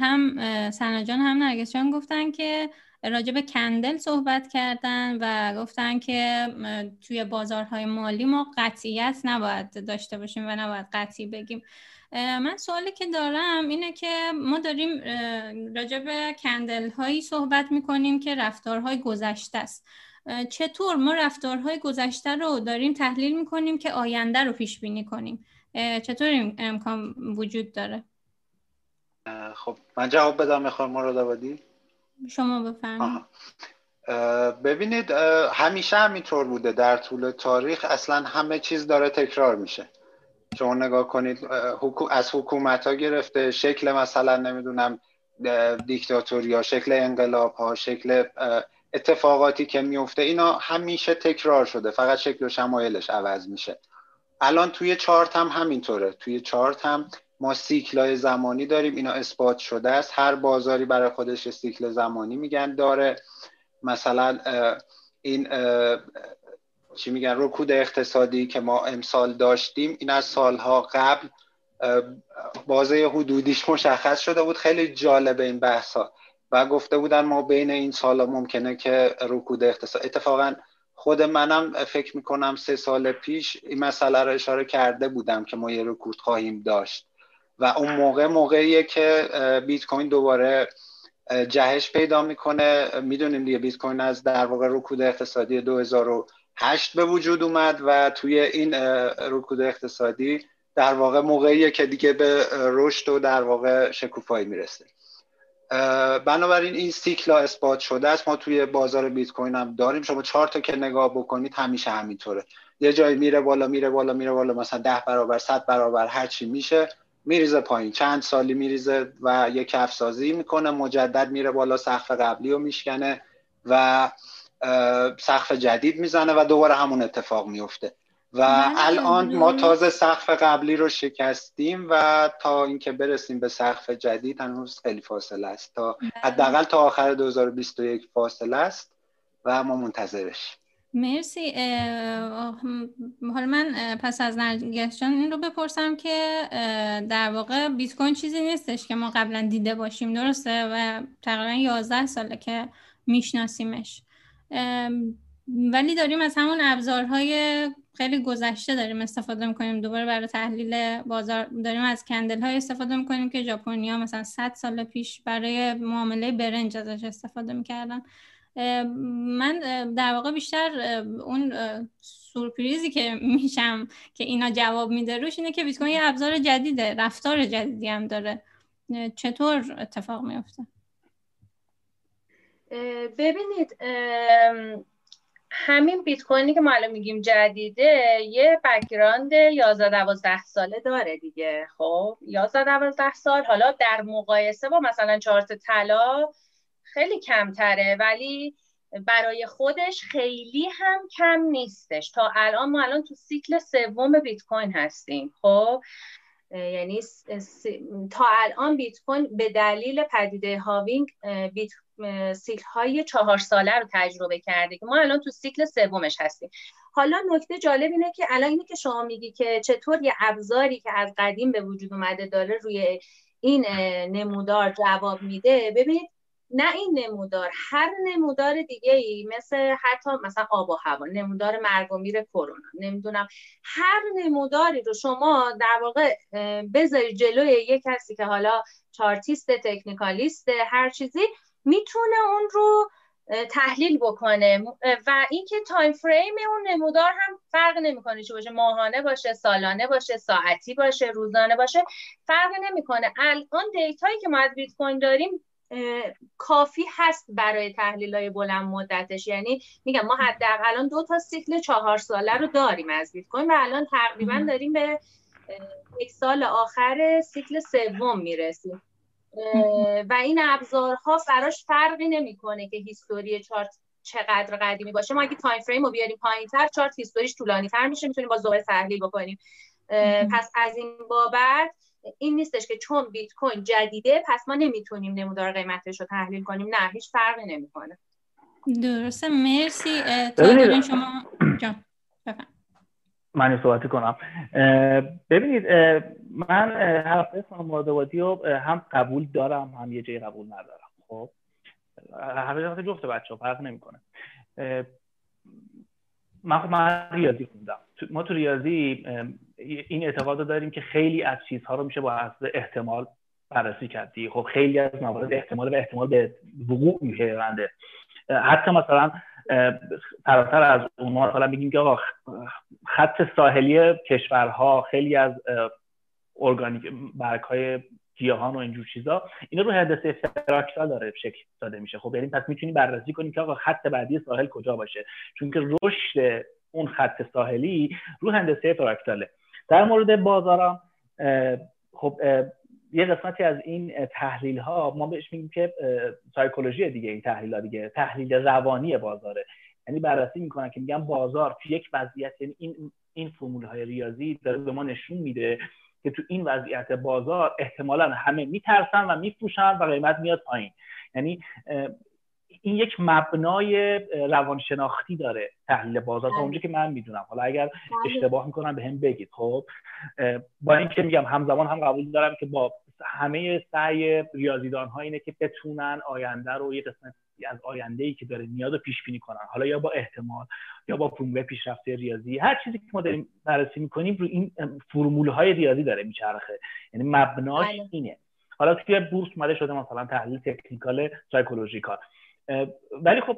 هم سنجان هم نرگس جان گفتن که راجع به کندل صحبت کردن و گفتن که توی بازارهای مالی ما قطعیت نباید داشته باشیم و نباید قطعی بگیم. من سوالی که دارم اینه که ما داریم راجع به کندل هایی صحبت می‌کنیم که رفتارهای گذشته است. چطور ما رفتارهای گذشته رو داریم تحلیل می‌کنیم که آینده رو پیش بینی کنیم چطور این امکان وجود داره؟ خب من جواب بدم می‌خوام مراد آبادی شما بفرمایید. ببینید همیشه همینطور بوده در طول تاریخ. اصلا همه چیز داره تکرار میشه. شما نگاه کنید از حکومت ها گرفته شکل مثلا نمی‌دونم دیکتاتوری یا شکل انقلاب ها شکل اتفاقاتی که میفته اینا همیشه تکرار شده. فقط شکل و شمایلش عوض میشه. الان توی چارت هم همینطوره. توی چارت هم ما سیکلای زمانی داریم اینا اثبات شده است. هر بازاری برای خودش سیکل زمانی میگن داره. مثلا این چی میگن رکود اقتصادی که ما امسال داشتیم این از سالها قبل بازه حدودیش مشخص شده بود. خیلی جالب این بحث ها و گفته بودن ما بین این سالا ممکنه که رکود اقتصاد اتفاقا خود منم فکر می‌کنم سه سال پیش این مسئله رو اشاره کرده بودم که ما یه رکود خواهیم داشت. و اون موقع موقعیه که بیت کوین دوباره جهش پیدا می‌کنه. می‌دونیم دیگه بیت کوین از در واقع رکود اقتصادی 2008 به وجود اومد و توی این رکود اقتصادی در واقع موقعیه که دیگه به رشد و در واقع شکوفایی می‌رسه. بنابراین این سیکلا اثبات شده است. ما توی بازار بیت کوین هم داریم. شما چهار تا که نگاه بکنید همیشه همینطوره. یه جایی میره بالا میره بالا میره بالا. مثلا ده برابر صد برابر هر چی میشه. میریزه پایین. چند سالی میریزه و یه کفسازی می‌کنه مجدد میره بالا سقف قبلی رو میشکنه و سقف جدید می‌زنه و دوباره همون اتفاق میفته و الان ما تازه سقف قبلی رو شکستیم و تا اینکه برسیم به سقف جدید هنوز خیلی فاصله است. تا بله. حداقل تا آخر 2021 فاصله است و ما منتظرش. مرسی. حالا من پس از نرگس این رو بپرسم که در واقع بیت کوین چیزی نیستش که ما قبلا دیده باشیم درسته؟ و تقریبا 11 ساله که میشناسیمش. ولی داریم از همون ابزارهای خیلی گذشته داریم استفاده می‌کنیم. دوباره برای تحلیل بازار داریم از کندل های استفاده می‌کنیم که ژاپنیا مثلا 100 سال پیش برای معامله برنج ازش استفاده می‌کردن. من در واقع بیشتر اون سورپریزی که میشم که اینا جواب میده روش اینه که بیت کوین یه ابزار جدیده رفتار جدیدی هم داره. چطور اتفاق میفته ببینید همین بیت کوینی که ما الان میگیم جدیده یه background 11 12 ساله داره دیگه خب؟ 11 12 سال حالا در مقایسه با مثلا چارت طلا خیلی کمتره ولی برای خودش خیلی هم کم نیستش. تا الان ما الان تو سیکل سوم بیت کوین هستیم خب؟ یعنی تا الان بیت کوین به دلیل پدیده هاوینگ بیت سیکل های چهار ساله رو تجربه کرده که ما الان تو سیکل سومش هستیم. حالا نکته جالب اینه که الان اینه که شما میگی که چطور یه ابزاری که از قدیم به وجود اومده داره روی این نمودار جواب میده ببینید نه این نمودار هر نمودار دیگه ای مثل حتی مثلا آب و هوا نمودار مرگ و میر کرونا نمی‌دونم هر نموداری رو شما در واقع بذاری جلوی یک کسی که حالا chartist technicalist هر چیزی می‌تونه اون رو تحلیل بکنه. و اینکه time frame اون نمودار هم فرق نمی‌کنه چه باشه ماهانه باشه سالانه باشه ساعتی باشه روزانه باشه فرق نمی‌کنه. الان data یی که ما از بیت کوین داریم کافی هست برای تحلیل های بلند مدتش. یعنی میگم ما حداقل الان دو تا سیکل چهار ساله رو داریم از بیت کوین و الان تقریبا داریم به یک سال آخر سیکل سوم می‌رسیم. و این ابزارها براش فرقی نمی‌کنه که history chart چقدر قدیمی باشه. ما اگه time frame رو بیاریم پایینتر chart history ش طولانی تر میشه می‌تونیم با دوباره تحلیل بکنیم. پس از این بابت این نیستش که چون بیت کوین جدیده پس ما نمی‌تونیم نمودار قیمتش رو تحلیل کنیم. نه هیچ فرقی نمی‌کنه. درسته. مرسی. تا شما. جان من صحبتی کنم. ببینید من حرف خانم رو هم قبول دارم هم یه جایی قبول ندارم. خب؟ حقیقت جفت بچه ها فرق نمی‌کنه. من خب من ریاضی خوندم. ما تو ریاضی این اعتقاد رو داریم که خیلی از چیزها رو میشه با حسب احتمال بررسی کردی خب خیلی از موارد احتمال و احتمال به وقوع میپیونده. حتی مثلا فراتر از اون ما مثلا میگیم که آقا خط ساحلی کشورها خیلی از ارگانیک برگ های گیاهان و اینجور چیزا اینا رو هندسه فراکتال داره شکل داده میشه. خب یعنی پس می‌تونیم بررسی کنیم که آقا خط بعدی ساحل کجا باشه. چون که رشد اون خط ساحلی رو هندسه فراکتاله در مورد بازارم خب یه قسمتی از این تحلیل ها ما بهش میگیم که سایکولوژی دیگه این تحلیل ها دیگه تحلیل روانی بازاره. یعنی بررسی می‌کنن که میگن بازار تو یک وضعیت یعنی این این فرمول های ریاضی داره به ما نشون میده که تو این وضعیت بازار احتمالا همه میترسن و میفروشن و قیمت میاد پایین. یعنی این یک مبنای روانشناختی داره تحلیل بازار تا بله. اونجا که من می‌دونم. حالا اگر بله. اشتباه می‌کنم به هم بگید خب؟ با اینکه میگم همزمان هم قبول دارم که با همه سعی ریاضیدان ها اینه که بتونن آینده رو یه قسمت از آینده ای که داره میاد و پیش بینی کنن. حالا یا با احتمال یا با فرمول پیشرفته ریاضی. هر چیزی که ما داریم بررسی می‌کنیم رو این فرمول های ریاضی داره میچرخه. یعنی مبناش بله. اینه. حالا توی بورس اومده شده مثلا تحلیل تکنیکال سایکولوژیکال. ولی خب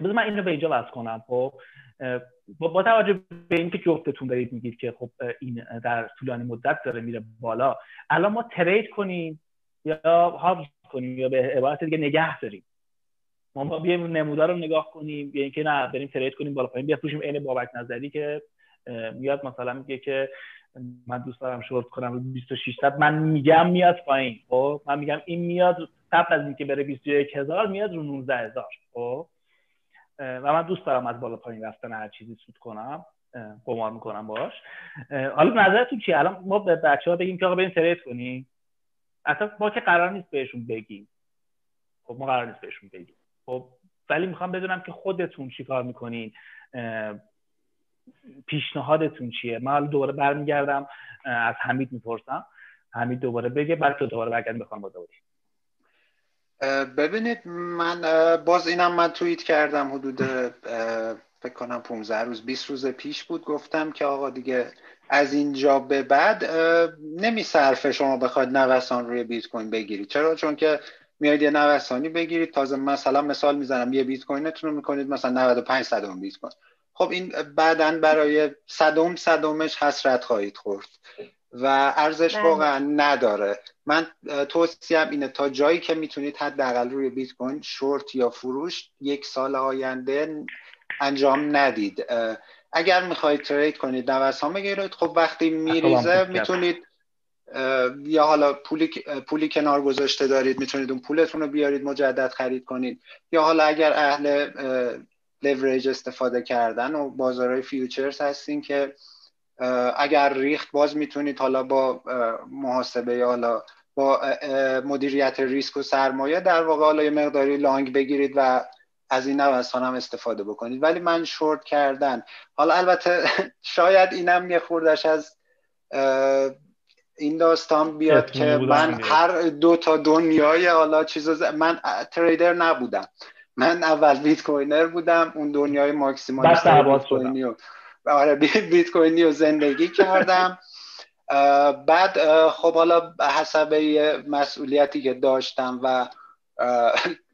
بذار من اینو به اینجا وضع کنم خب؟ با توجه به اینکه جفتتون دارید میگید که خب این در طولانی مدت داره میره بالا الان ما ترید کنیم یا هابز کنیم یا به عبارت دیگه نگه داریم؟ ما بیایم نمودار رو نگاه کنیم یا اینکه نه بریم ترید کنیم بالا پایین بفروشیم عین بابک نظری که میاد مثلا میگه که من دوست دارم شورت کنم رو 2600 من میگم میاد پایین خب؟ من میگم این میاد قبل از اینکه بره 21000 میاد رو 19000 خب؟ و من دوست دارم از بالا پایین رفتن هر چیزی سود کنم. قمار می‌کنم باش حالا نظرتون چیه؟ الان ما به بچه ها بگیم که آقا بریم ترید کنیم. اصلا ما که قرار نیست بهشون بگیم. خب ما قرار نیست بهشون بگیم. خب ولی می‌خوام بدونم که خودتون چیکار می‌کنین؟ پیشنهادتون چیه؟ من دوباره برمیگردم از حمید می‌پرسم. حمید دوباره بگه بعد تو دوباره برگردم بخوام با ببینید من باز اینم من توییت کردم حدود فکر کنم 15 روز 20 روز پیش بود. گفتم که آقا دیگه از اینجا به بعد نمی صرفه شما بخواید نوسان روی بیت کوین بگیرید. چرا؟ چون که میاد یه نوسانی بگیرید. تازه مثلا مثال می‌زنم یه بیت کوینتون رو می‌کنید مثلا 95 صدم بیت کوین خب این بعدا برای صدم صدمش حسرت خواهید خورد. و ارزش بله. واقعا نداره. من توصیم اینه تا جایی که می‌تونید حداقل روی بیت کوین شورت یا فروش یک سال آینده انجام ندید. اگر می‌خواید trade کنید نوسان بگیرید خب وقتی میریزه می‌تونید یا حالا پولی, پولی کنار گذاشته دارید می‌تونید اون پولتون رو بیارید مجدد خرید کنید. یا حالا اگر اهل لوریج استفاده کردن و بازارهای futures هستین که اگر ریخت باز می‌تونید حالا با محاسبه یا حالا با مدیریت ریسک و سرمایه در واقع حالا یه مقداری لانگ بگیرید و از این نوسان هم استفاده بکنید. ولی من شورت کردن. حالا البته شاید اینم یه خوردش از این داستان بیاد که من هر دو تا دنیای حالا چیز من تریدر نبودم. من اول بیت کوینر بودم اون دنیای ماکسیمالیست بیت کوینی آره بیت کوینی رو زندگی کردم. بعد خب حالا حسب مسئولیتی که داشتم و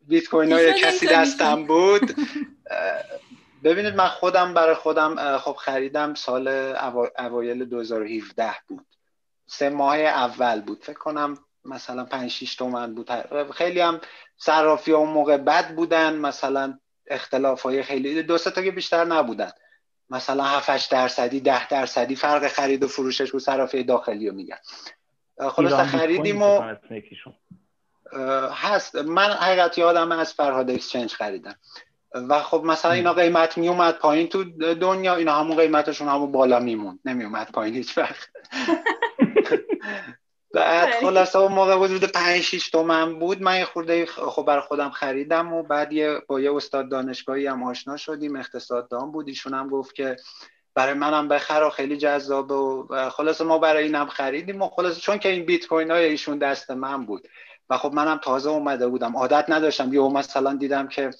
بیت کوین های کسی دستم بود ببینید من خودم برای خودم خب خریدم سال اوایل 2017 بود. سه ماه اول بود. فکر کنم مثلا 5 6 تومن بود. خیلی هم صرافی اون موقع بد بودن. مثلا اختلاف های خیلی دو تا که بیشتر نبودن. مثلا 7 درصدی 10 درصدی فرق خرید و فروشش رو صرافی داخلی رو میگن. خلاص خریدیم و هست. من حقیقت یادم از فرهاد اکسچنج خریدم. و خب مثلا اینا قیمت می اومد پایین تو دنیا اینا همون قیمتشون همون بالا میمون. نمی اومد پایین هیچ وقت. بعد خلاصه اون موقع حدود 5 6 تومن بود. من یه خورده خب برای خودم خریدم و بعد یه با یه استاد دانشگاهی هم آشنا شدیم. اقتصاددان بود. ایشون هم گفت که برای منم بخر و خیلی جذاب و خلاصه ما برای اینم خریدیم و خلاصه چون که این بیت کوین های ایشون دست من بود. و خب منم تازه اومده بودم. عادت نداشتم. یه مثلا دیدم که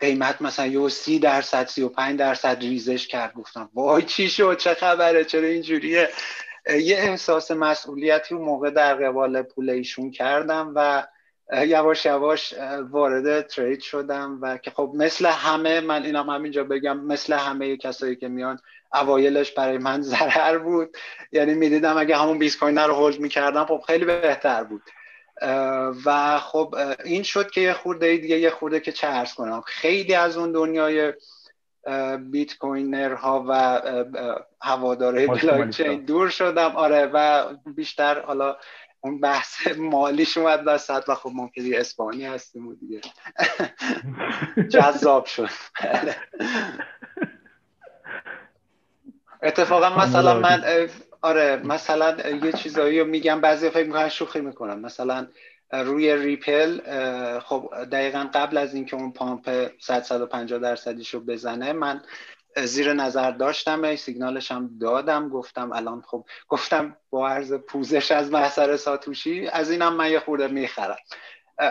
قیمت مثلا یه سی درصد سی و پنج درصد ریزش کرد. گفتم وای چی شد؟ چه خبره؟ چرا اینجوریه؟ یه احساس مسئولیتی اون موقع در قبال پول ایشون کردم و یواش یواش وارد ترید شدم و که خب مثل همه من اینم همینجا بگم مثل همه کسایی که میان اوایلش برای من ضرر بود. یعنی می‌دیدم اگه همون بیت کوین رو هولد می‌کردم خب خیلی بهتر بود. و خب این شد که یه خورده دیگه یه خورده که چه کنم خیلی از اون دنیای بیت کوینرها و هواداره بلاک چین دور شدم. آره و بیشتر حالا اون بحث مالیش اومد وسط و خب ممکنی اسپانی هستیم و دیگه. جذاب شد. اتفاقا مثلا من آره مثلا یه چیزایی رو میگم بعضی فکر می‌کنن شوخی می‌کنم مثلا روی ریپل خب دقیقا قبل از اینکه اون pump 100 150 درصدیش رو بزنه من زیر نظر داشتم سیگنالش هم دادم گفتم الان خب گفتم با عرض پوزش از محضر ساتوشی از اینم من یه خورده می‌خرم.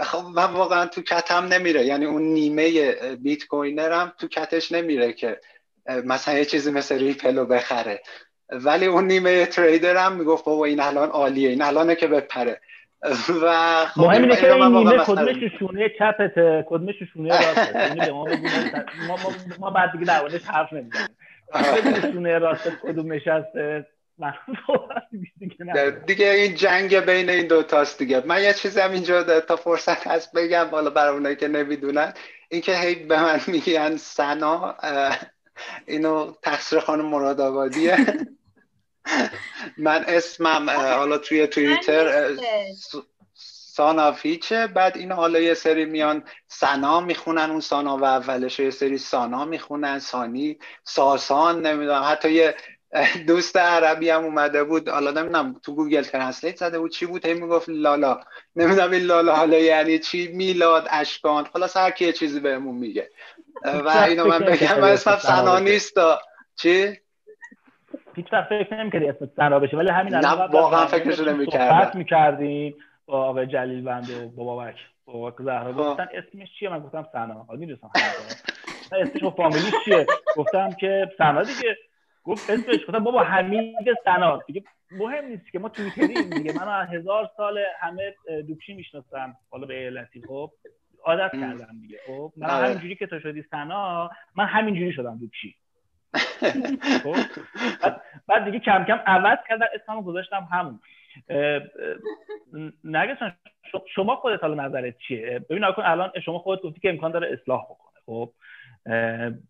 خب من واقعا تو کتم نمیره یعنی اون نیمه bitcoiner م تو کتش نمیره که مثلا یه چیزی مثل ریپل رو بخره. ولی اون نیمه تریدرم می‌گفت بابا این الان عالیه این الانه که بپره. و خب مهم اینه که این نیمه کدومش شونه چپته کدومش شونه راسته یعنی ما ما ما بعد دیگه در موردش حرف نمی‌زنیم. شونه راست کدوم نشسته دیگه این جنگ بین این دو تاست دیگه. من یه چیزی هم اینجا تا فرصت هست بگم بالا برای اونایی که نمی‌دونن. اینکه هی به من میگن سنا اینو تقصیر خانم مراد آبادیه. من اسمم حالا توی توییتر سانافیچه بعد این حالا یه سری میان سنا می‌خونن اون سانا و اولش یه سری سانا می‌خونن سانی ساسان نمی‌دونم حتی یه دوست عربی هم اومده بود. حالا نمی‌دونم تو گوگل ترنسلیت زده بود چی بود؟ هی می‌گفت لالا. نمی‌دونم این لالا حالا یعنی چی؟ میلاد اشکان. خلاص هر کی چیزی بهمون میگه. و اینو من بگم من اسمم سنا نیست چی؟ هیچ وقت فکر نمی‌کردی اسم سنا بشه ولی همین الان واقعا فکرش نمی‌کردم. می‌کردیم با آقای جلیل بند و با بابک بابک زهرا. خب. گفتن اسمش چیه؟ من گفتم سنا. حالا می‌دونم اسمش و فامیلیش چیه؟ گفتم که سنا دیگه. گفت اسمش. گفتم بابا حمید سنا. دیگه مهم نیست که ما توییتریم دیگه. من هزار سال همه دوبشی می‌شناسم. حالا به علتی خب عادت کردم دیگه. خب من آره. همینجوری که تو شدی سنا من همینجوری شدم دوبشی خب. بعد, دیگه کم کم عوض کردم اسممو گذاشتم همون. نگه شما خودت حالا نظرت چیه؟ ببین کن الان شما خودت گفتی که امکان داره اصلاح بکنه خب؟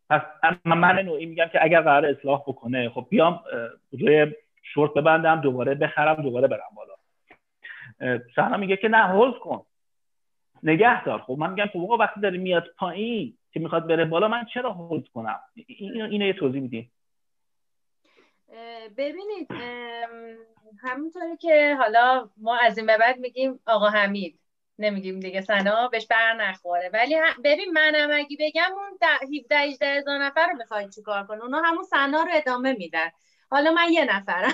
پس من نوعی میگم که اگر قرار اصلاح بکنه خب بیام روی شورت ببندم دوباره بخرم دوباره برم بالا. سهنا میگه که نه هولد کن. نگه دار. خب من میگم خب وقتی داره میاد پایین که می‌خواد بره بالا من چرا هولد کنم؟ اینو اینو یه توضیح میدین ببینید همونطوری که حالا ما از این به بعد میگیم آقا حمید. نمیگیم دیگه سنا بهش بر نخوره. ولی ببین منم اگه بگم اون 17 18 هزار نفر رو می‌خواید چیکار کنه اونا همون سنا رو ادامه میدن. حالا من یه نفرم.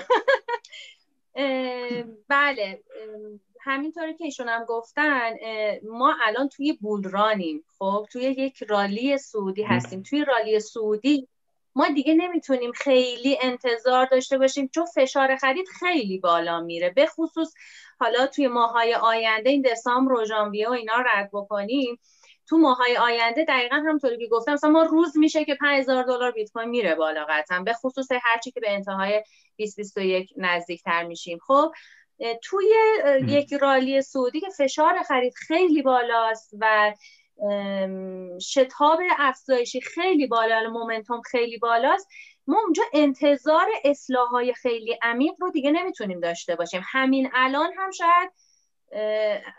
بله همینطوری که ایشون هم گفتن ما الان توی بولرانیم. خب توی یک رالی سعودی هستیم. توی رالی سعودی ما دیگه نمی‌تونیم خیلی انتظار داشته باشیم. چون فشار خرید خیلی بالا میره. به خصوص حالا توی ماهای آینده این دسامبر و ژانویه و اینا رد بکنیم. تو ماهای آینده دقیقا همطوری که گفتم مثلا ما روز میشه که 5000 دلار بیت کوین میره بالا قطعا. به خصوص هرچی که به انتهای 2021 نزدیکتر میشیم. خب توی یک رالی سعودی که فشار خرید خیلی بالاست و شتاب افزایشی خیلی بالا مومنتوم خیلی بالاست ما اونجا انتظار اصلاح های خیلی عمیق رو دیگه نمی‌تونیم داشته باشیم. همین الان هم شاید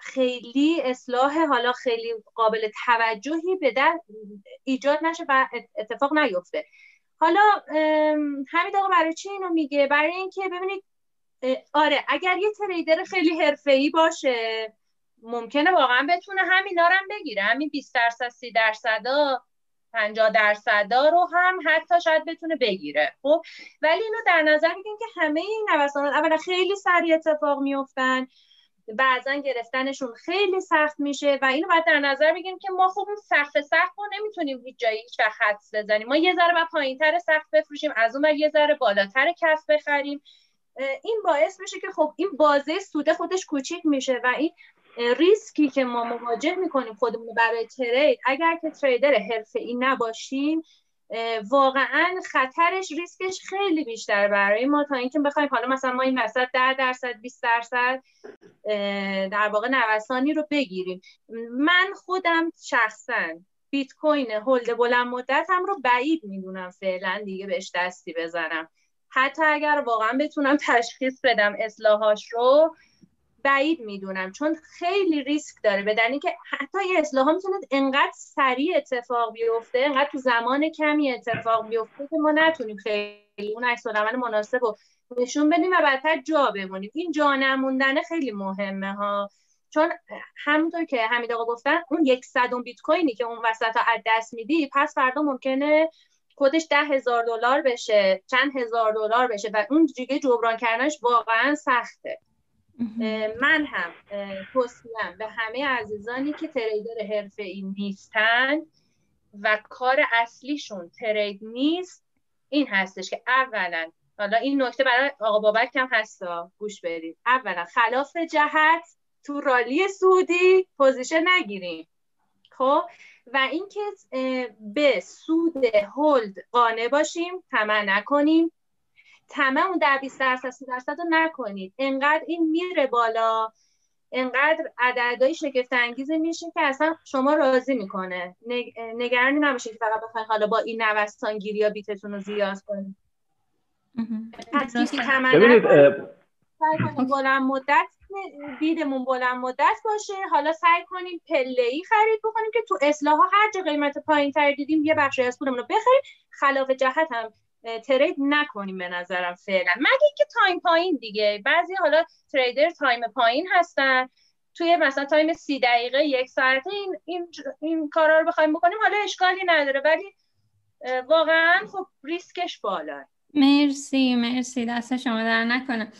خیلی اصلاح حالا خیلی قابل توجهی به در ایجاد نشه و اتفاق نیفته. حالا همین آقا برای چی اینو میگه؟ برای اینکه ببینید آره اگر یه تریدر خیلی حرفه‌ای باشه ممکنه واقعا بتونه همینا رو هم بگیره. همین 20 درصد 30 درصدا 50 درصدا رو هم حتی شاید بتونه بگیره. خب ولی اینو در نظر بگیریم که همه این نوسانات اولا خیلی سریع اتفاق میفتن بعضا گرفتنشون خیلی سخت میشه و اینو باید در نظر بگیریم که ما خوب سقف سقف رو نمی‌تونیم هیچ جایی هیچ وقت حدس بزنیم. ما یه ذره پایین تر سقف بفروشیم از اون یه ذره بالاتر کف بخریم. این باعث میشه که خب این بازه سوده خودش کوچیک میشه و این ریسکی که ما مواجه می‌کنیم خودمون برای trade اگر که trader حرفه ای نباشیم واقعا خطرش ریسکش خیلی بیشتر برای ما تا اینکه بخوایم حالا مثلا ما این وسط 10 درصد 20 درصد در واقع نوسانی رو بگیریم. من خودم شخصا بیت کوین هولد بلند مدت هم رو بعید می‌دونم فعلا دیگه بهش دستی بزنم. حتی اگر واقعا بتونم تشخیص بدم اصلاحاش رو بعید می‌دونم چون خیلی ریسک داره. بدنی که حتی یه اصلاح ها می‌تونه انقدر سریع اتفاق بیفته انقدر تو زمان کمی اتفاق بیفته که ما نتونیم خیلی اون عکس مناسب رو نشون بدیم و بعدتر جا بمونیم. این جا نموندن خیلی مهمه ها. چون همونطور که حمید آقا گفتن اون یک بیت کوینی که اون وسط از دست میدی پس فردا ممکنه خودش ده هزار دلار بشه چند هزار دلار بشه و اون دیگه جبران کردنش واقعا سخته. من هم توصیم به همه عزیزانی که تریدر حرفه ای نیستن و کار اصلیشون ترید نیست این هستش که اولا حالا این نکته برای آقا بابک هم هستا گوش بدید. اولا خلاف جهت تو rally صعودی position نگیریم. خب؟ و اینکه به سود hold قانع باشیم طمع نکنیم. طمع اون در 20 درصد 30 درصد رو نکنید. انقدر این میره بالا انقدر عددهای شگفت انگیزی میشه که اصلا شما راضی می‌کنه. نگرانی نباشید فقط بخواید حالا با این نوسان‌گیری یا بیتتون رو زیاد کنید. پس ببینید بلند مدت دیدمون بلند مدت باشه. حالا سعی کنیم پله ای خرید بکنیم که تو اصلاح ها هر جا قیمت پایین تر دیدیم یه بخشی از پولمون رو بخریم. خلاف جهت هم trade نکنیم به نظرم فعلا. مگه که time پایین دیگه. بعضی حالا trader time پایین هستن. توی مثلا تایم سی دقیقه یک ساعته این این این کارا رو بخوایم بکنیم حالا اشکالی نداره. ولی واقعا خب ریسکش بالا مرسی مرسی. دست شما درد نکنه.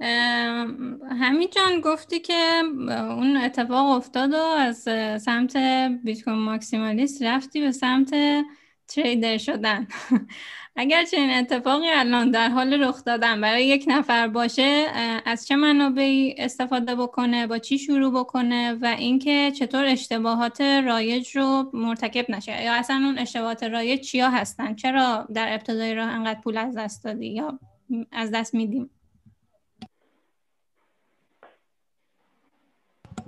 همین جان گفتی که اون اتفاق افتاد و از سمت بیت کوین ماکسیمالیست رفتی به سمت تریدر شدن. اگر چنین اتفاقی الان در حال رخ دادن برای یک نفر باشه از چه منابعی استفاده بکنه با چی شروع بکنه و اینکه چطور اشتباهات رایج رو مرتکب نشه؟ یا اصلا اون اشتباهات رایج چیا هستن؟ چرا در ابتدای راه انقدر پول از دست دادی یا از دست میدیم؟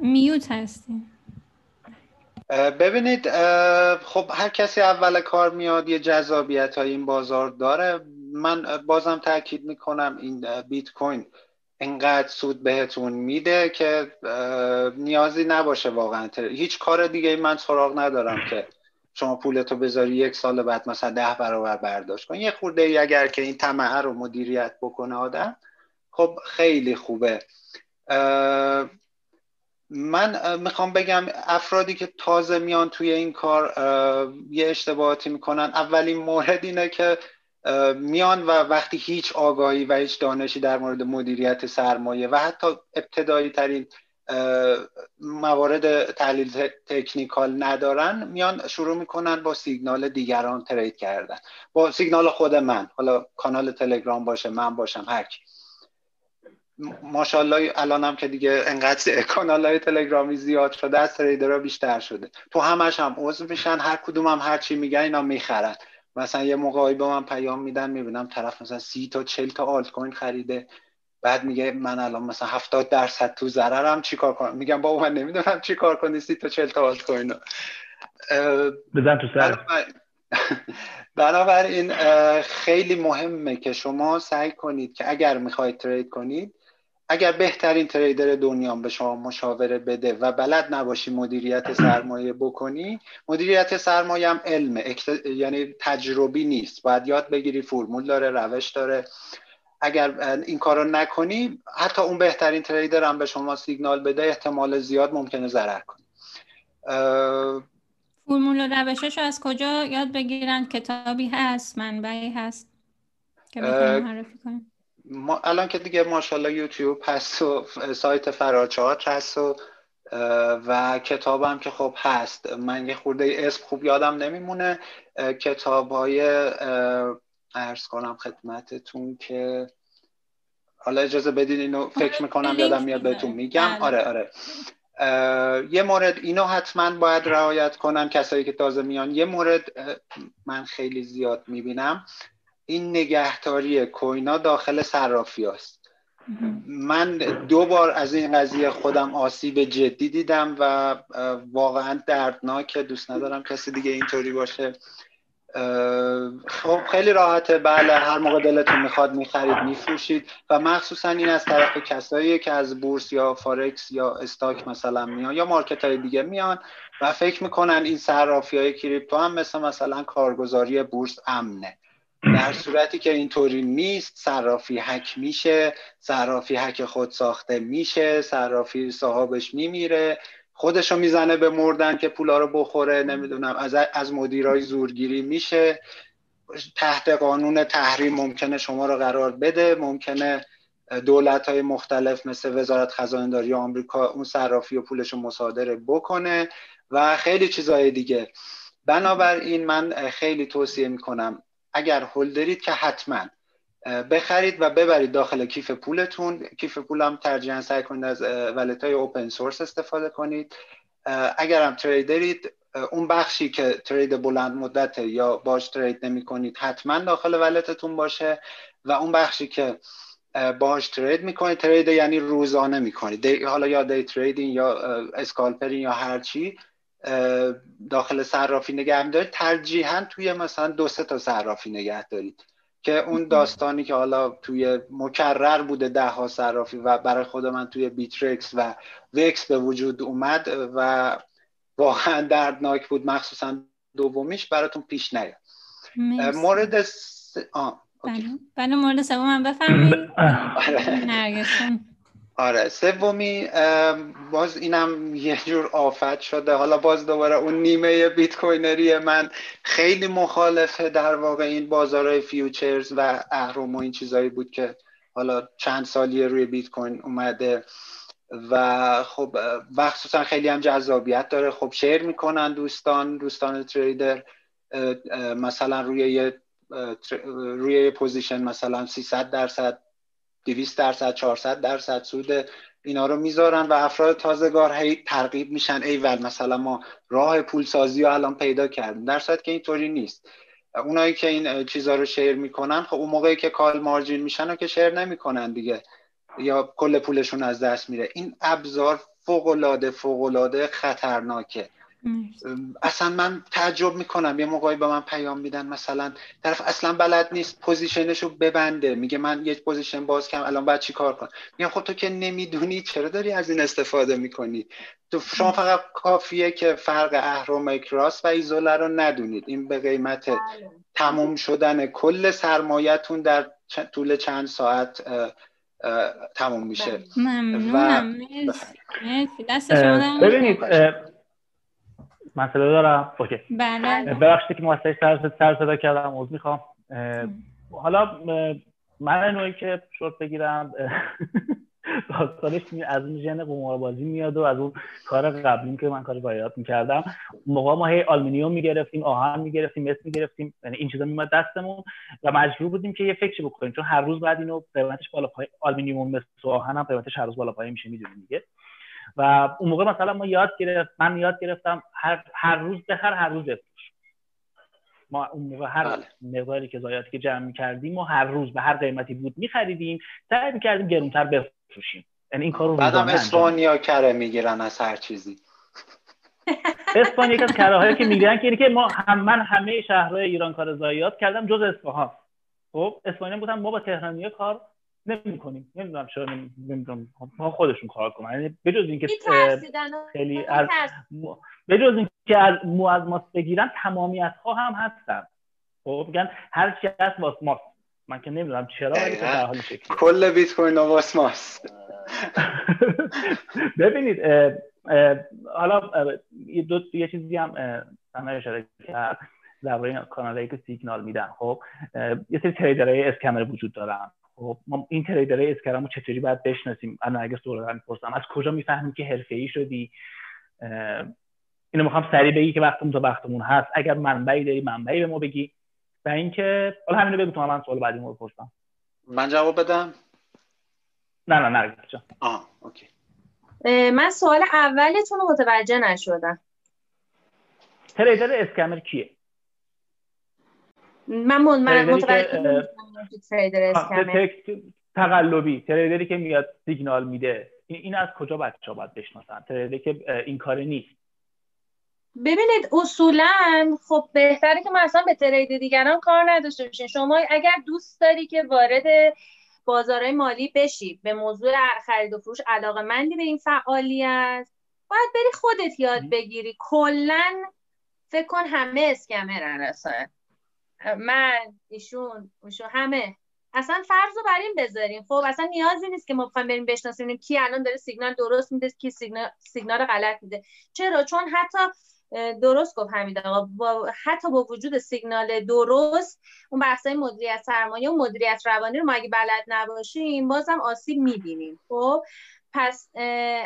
میوت هستیم. ببینید خب هر کسی اول کار میاد یه جذابیت های این بازار داره. من بازم تاکید می‌کنم این بیت کوین اینقدر سود بهتون میده که نیازی نباشه واقعا. هیچ کار دیگه من سراغ ندارم که شما پولتو بذاری یک سال بعد مثلا ده برابر برداشت کن. یه خورده ای اگر که این طمعه رو مدیریت بکنه آدم خب خیلی خوبه. من می‌خوام بگم افرادی که تازه میان توی این کار یه اشتباهاتی می‌کنن. اولین مورد اینه که میان و وقتی هیچ آگاهی و هیچ دانشی در مورد مدیریت سرمایه و حتی ابتدایی ترین موارد تحلیل تکنیکال ندارن میان شروع می‌کنن با سیگنال دیگران ترید کردن. با سیگنال خود من حالا کانال تلگرام باشه من باشم هرکی ماشاءالله الان هم که دیگه انقدر کانال های تلگرامی زیاد شده از تریدرها بیشتر شده. تو همش هم عضو میشن هر کدوم هم هر چی میگن اینا می‌خرن. مثلا یه موقعی به من پیام میدن می‌بینم طرف مثلا سی تا چل تا آلت کوین خریده. بعد میگه من الان مثلا 70 درصد تو ضررم چیکار کنم؟ میگم بابا من نمی‌دونم چیکار کنی سی تا چل تا آلت کوین بزن تو سر. بنابراین خیلی مهمه که شما سعی کنید که اگر می‌خواید ترید کنید اگر بهترین تریدر دنیا به شما مشاوره بده و بلد نباشی مدیریت سرمایه بکنی مدیریت سرمایه هم علمه. یعنی تجربی نیست. باید یاد بگیری فرمول داره روش داره. اگر این کار رو نکنی حتی اون بهترین تریدر هم به شما سیگنال بده احتمال زیاد ممکنه ضرر کنی. فرمول و روشش از کجا یاد بگیرن؟ کتابی هست منبعی هست که معرفی کنیم ما الان که دیگه ماشاءالله یوتیوب هست و سایت فرارچارت هست و و کتابم که خب هست. من یه خورده اسم خوب یادم نمیمونه. کتاب های ارز کنم خدمتتون که حالا اجازه بدین اینو فکر می‌کنم یادم میاد بهتون میگم. بله. آره آره. یه مورد اینو حتما باید رعایت کنم کسایی که تازه میان. یه مورد من خیلی زیاد می‌بینم. این نگهداری کوینا داخل صرافی است من دو بار از این قضیه خودم آسیب جدی دیدم و واقعا دردناکه. دوست ندارم کسی دیگه اینطوری باشه. خب خیلی راحته. بله هر موقع دلتون می‌خواد می‌خرید میفروشید. و مخصوصا این از طرف کسایی که از بورس یا فارکس یا استاک مثلا میان یا مارکت های دیگه میان و فکر می‌کنن این صرافی های کریپتو هم مثل مثلا کارگزاری بورس امنه. در صورتی که اینطوری نیست صرافی حک میشه صرافی حک خود ساخته میشه صرافی صاحبش میمیره. خودشو می‌زنه به مردن که پولا رو بخوره نمی‌دونم از از مدیرای زورگیری میشه. تحت قانون تحریم ممکنه شما رو قرار بده. ممکنه دولت های مختلف مثل وزارت خزانه آمریکا اون صرافی و پولش رو مصادره بکنه و خیلی چیزهای دیگه. بنابراین من خیلی توصیه می‌کنم اگر هولدرید که حتما بخرید و ببرید داخل کیف پولتون. کیف پول هم ترجیحاً سعی کنید از ولت های اوپن سورس استفاده کنید. اگر هم تریدرید اون بخشی که ترید بلند مدت یا باش ترید نمی کنید حتما داخل ولتتون باشه. و اون بخشی که باش ترید می‌کنید ترید یعنی روزانه می‌کنید حالا یا دی تریدین یا اسکالپرین یا هر چی. داخل صرافی نگه دارید ترجیحاً توی مثلا دو سه تا صرافی نگه دارید که اون داستانی که حالا توی مکرر بوده ده ها صرافی و برای خود من توی بیترکس و وکس به وجود اومد و واقعا دردناک بود مخصوصا دومیش براتون پیش نیاد. مورد س... آه. بله. بله مورد سوم من بفرمایید. آره سومی باز اینم یه جور آفت شده. حالا باز دوباره اون نیمه بیت کوینری من خیلی مخالفه در واقع این بازارهای فیوچرز و اهرم و این چیزایی بود که حالا چند سالیه روی بیت کوین اومده و خب مخصوصا خیلی هم جذابیت داره. خب share می‌کنن دوستان دوستان تریدر مثلا روی یه روی پوزیشن مثلا 300 درصد 200 درصد 400 درصد سود اینا رو می‌ذارن و افراد تازگار هی ترغیب میشن. ای ول مثلا ما راه پول سازی رو الان پیدا کردیم. در صورت که اینطوری نیست. اونایی که این چیزها رو شیر می‌کنن خب اون موقعی که کال مارجین میشن و که شیر نمی‌کنن دیگه. یا کل پولشون از دست میره. این ابزار فوق العاده فوق العاده خطرناکه. اصلا من تعجب می‌کنم. یه موقعی به من پیام میدن مثلا طرف اصلا بلد نیست پوزیشنشو ببنده. میگه من یک پوزیشن باز کردم الان باید چی کار کنم؟ میگم خب تو که نمی‌دونی چرا داری از این استفاده می‌کنی؟ تو شما فقط کافیه که فرق اهرم کراس و ایزوله رو ندونید. این به قیمت بله. تموم شدن کل سرمایتون در طول چند ساعت تموم میشه. ممنونم. ببینید مسئله دارم. اوکی. بله. ببخشید که موسعی سر سر صدا کردم عذر می‌خوام. حالا من نوعی که شورت بگیرم داستانش از اون ژن قماربازی میاد و از اون کار قبلی که من کار وایات می‌کردم. موقع ما هی آلومینیوم می‌گرفتیم آهن می‌گرفتیم مس می‌گرفتیم یعنی این چیزا میومد دستمون و مجبور بودیم که یه فکر بکنیم. چون هر روز بعد اینو قیمتش بالا پای آلومینیوم مس و آهن هم قیمتش هر روز بالا پای میشه می‌دونیم دیگه. و اون موقع مثلا ما یاد گرفت من یاد گرفتم هر, هر روز به هر هر روز بفروش ما اون موقع هر بله. مقداری که زایاتی که جمع کردیم و هر روز به هر قیمتی بود میخریدیم سعی می‌کردیم گرونتر بفروشیم. یعنی این کارو بعدم اسپانیا کره می‌گیرن از هر چیزی. اسپانیا یک از کراهایی که می‌گیرن که که ما هم من همه شهرهای ایران کار زایات کردم جز اصفهان. خب اسپانیا بودن ما با تهرانیا کار نمی کنیم نمی‌دونم چرا نمی‌دونم. خودشون کار کنن. یعنی بجز اینکه خیلی از بجز اینکه از مو از ماست بگیرن تمامیت ها هم هستن. خب میگن هر چی هست واس ماست. من که نمی‌دونم چرا ولی در حال شکلی کل بیت کوین واس ماست. ببینید حالا یه دو یه چیزی هم سنه اشاره کرد درباره کانالایی که سیگنال میدن. خب یه سری تریدرهای اسکمر وجود دارن. خب ما این تریدرهای اسکرامو چطوری باید بشناسیم؟ الان اگه سوال می‌پرسم از کجا می‌فهمیم که حرفه ای شدی اینو می‌خوام سریع بگی که وقتمون تا وقتمون هست. اگر منبعی داری منبعی به ما بگی. و اینکه حالا همینو بگو تو من سوال بعدی رو بپرسم. من جواب بدم؟ نه نه نه آه اوکی. من سوال اولتون رو متوجه نشدم. تریدر اسکمر کیه؟ من من متوجه تریدر تقلبی. تریدری که میاد سیگنال میده. این, از کجا بچه باید بشناسن؟ تریدری که این کار نیست. ببینید اصولا خب بهتره که ما اصلا به ترید دیگران کار نداشته باشین. شما اگر دوست داری که وارد بازارهای مالی بشی به موضوع خرید و فروش علاقه مندی به این فعالیت باید بری خودت یاد بگیری. کلا فکر کن همه اسکمرن اصلا من ایشون ایشون همه. اصلا فرض رو بر این بذاریم. خب اصلا نیازی نیست که ما بخوایم بریم بشناسیم کی الان داره سیگنال درست میده کی سیگنال سیگنال غلط میده. چرا؟ چون حتی درست گفت حمید آقا حتی با وجود سیگنال درست اون بحثای مدیریت سرمایه و مدیریت روانی رو ما اگه بلد نباشیم بازم آسیب می‌بینیم. خب؟ پس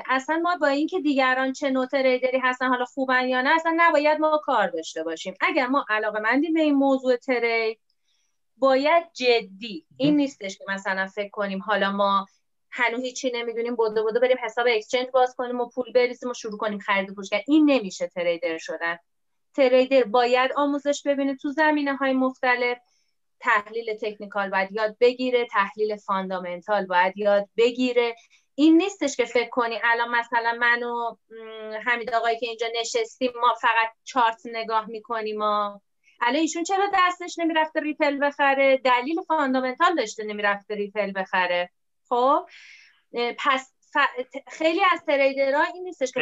اصلا ما با اینکه دیگران چه نوع trader ی هستن حالا خوبن یا نه اصلا نباید ما کار داشته باشیم. اگر ما علاقه مندیم به این موضوع trade باید جدی این نیستش که مثلا فکر کنیم حالا ما هنوز هیچی نمی‌دونیم بوده بوده بریم حساب exchange باز کنیم و پول بریزیم و شروع کنیم خرید و فروش این نمیشه trader شدن. trader باید آموزش ببینه تو زمینه های مختلف. تحلیل technical باید یاد بگیره تحلیل fundamental باید یاد بگیره. این نیستش که فکر کنی الان مثلا من و حمید آقایی که اینجا نشستیم ما فقط چارت نگاه می‌کنیم ما الان ایشون چرا دستش نمی‌رفته ریپل بخره؟ دلیل fundamental داشته نمی‌رفته ریپل بخره. خب پس خیلی از trader ها این نیستش که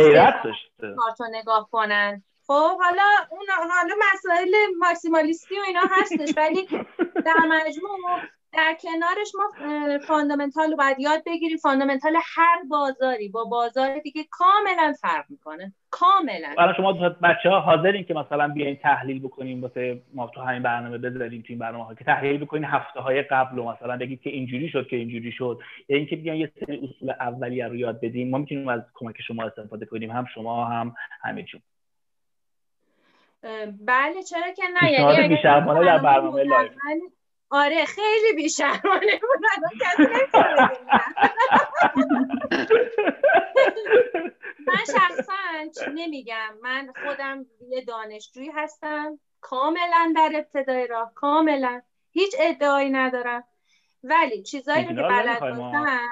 کارتو نگاه کنن. خب حالا اون حالا مسائل maximalist ی و اینا هستش ولی در مجموع در کنارش ما fundamental رو باید یاد بگیریم. fundamental هر بازاری با بازار دیگه کاملا فرق می‌کنه. کاملا. حالا شما بچه ها حاضرین که مثلا بیاین تحلیل بکنیم واسه ما تو همین برنامه بذاریم تو این برنامه ها که تحلیل بکنین هفته های قبل و مثلا بگید که اینجوری شد که اینجوری شد. یا اینکه بیان یه سری اصول اولیه رو یاد بدیم. ما می‌تونیم از کمک شما استفاده کنیم. هم شما هم همه بله چرا که نه؟ یعنی در برنامه live. آره خیلی بیشرمانه بود. من شخصا نمیگم؟ من خودم یه دانشجویی هستم. کاملا در ابتدای راه کاملا. هیچ ادعایی ندارم. ولی چیزایی رو که بلد باشم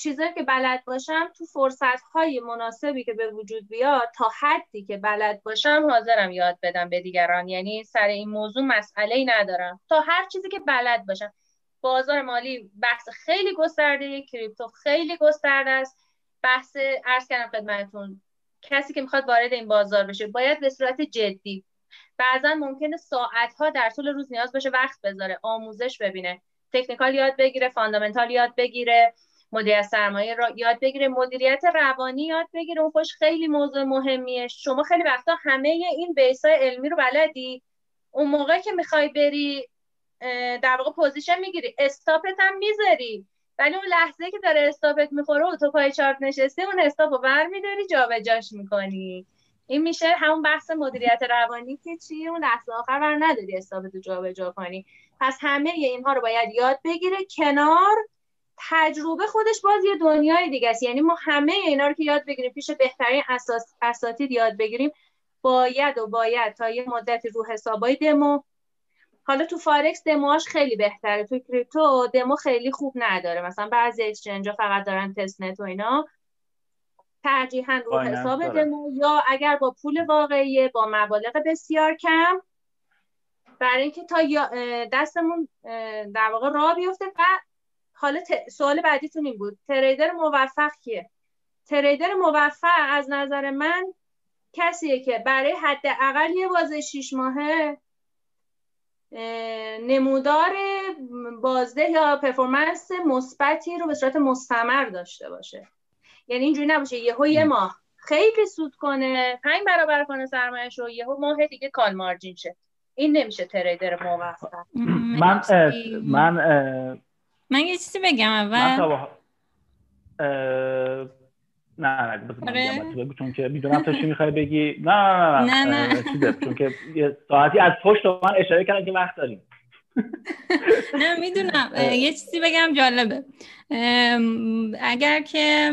چیزایی که بلد باشم تو فرصت های مناسبی که به وجود بیاد تا حدی که بلد باشم حاضرم یاد بدم به دیگران. یعنی سر این موضوع مسئله ای ندارم. تا هر چیزی که بلد باشم. بازار مالی بحث خیلی گسترده crypto خیلی گسترده است. بحث عرض کردم خدمتتون کسی که می‌خواد وارد این بازار بشه باید به صورت جدی. بعضا ممکنه ساعت ها در طول روز نیاز بشه وقت بذاره آموزش ببینه technical یاد بگیره fundamental یاد بگیره. مدیریت سرمایه را یاد بگیره. مدیریت روانی یاد بگیره. اون خودش خیلی موضوع مهمیه. شما خیلی وقتا همه این base ای علمی رو بلدی. اون موقع که می‌خوای بری در واقع position می‌گیری. استاپت هم می‌ذاری. ولی اون لحظه که داره استاپت می‌خوره و تو پای چارت نشسته اون stop رو برمیداری جابجاش می‌کنی. این میشه همون بحث مدیریت روانی که چی؟ اون لحظه آخر بر نداری استاپت رو جابجا کنی. پس همه اینها رو باید یاد بگیره. کنار تجربه خودش باز یه دنیای دیگه است. یعنی ما همه اینا رو که یاد بگیریم پیش بهترین اساس اساتید یاد بگیریم باید و باید تا یه مدتی رو حسابای دمو. حالا تو فارکس دموهاش خیلی بهتره. تو crypto demo خیلی خوب نداره. مثلا بعضی exchange فقط دارن testnet و اینا. ترجیحاً رو حساب دمو یا اگر با پول واقعی با مبالغ بسیار کم. برای اینکه تا دستمون در واقع راه بیفته و حالا سوال بعدیتون این بود. trader موفق کیه؟ تریدر موفق از نظر من کسیه که برای حداقل یه بازه شیش ماهه نمودار بازده یا پرفورمنس مثبتی رو به صورت مستمر داشته باشه. یعنی اینجوری نباشه. یهو یه ماه خیلی سود کنه پنج برابر کنه سرمایه‌ش رو یهو ماه دیگه کال مارجین شه. این نمیشه تریدر موفق. من من من یه چیزی بگم اول. نه نه بگو چون که می‌دونم تو چی می‌خوای بگی. نه نه نه نه, نه. چون که ساعتی از پشت من اشاره کردم که وقت داریم. نه می‌دونم. یه چیزی بگم جالبه. اگر که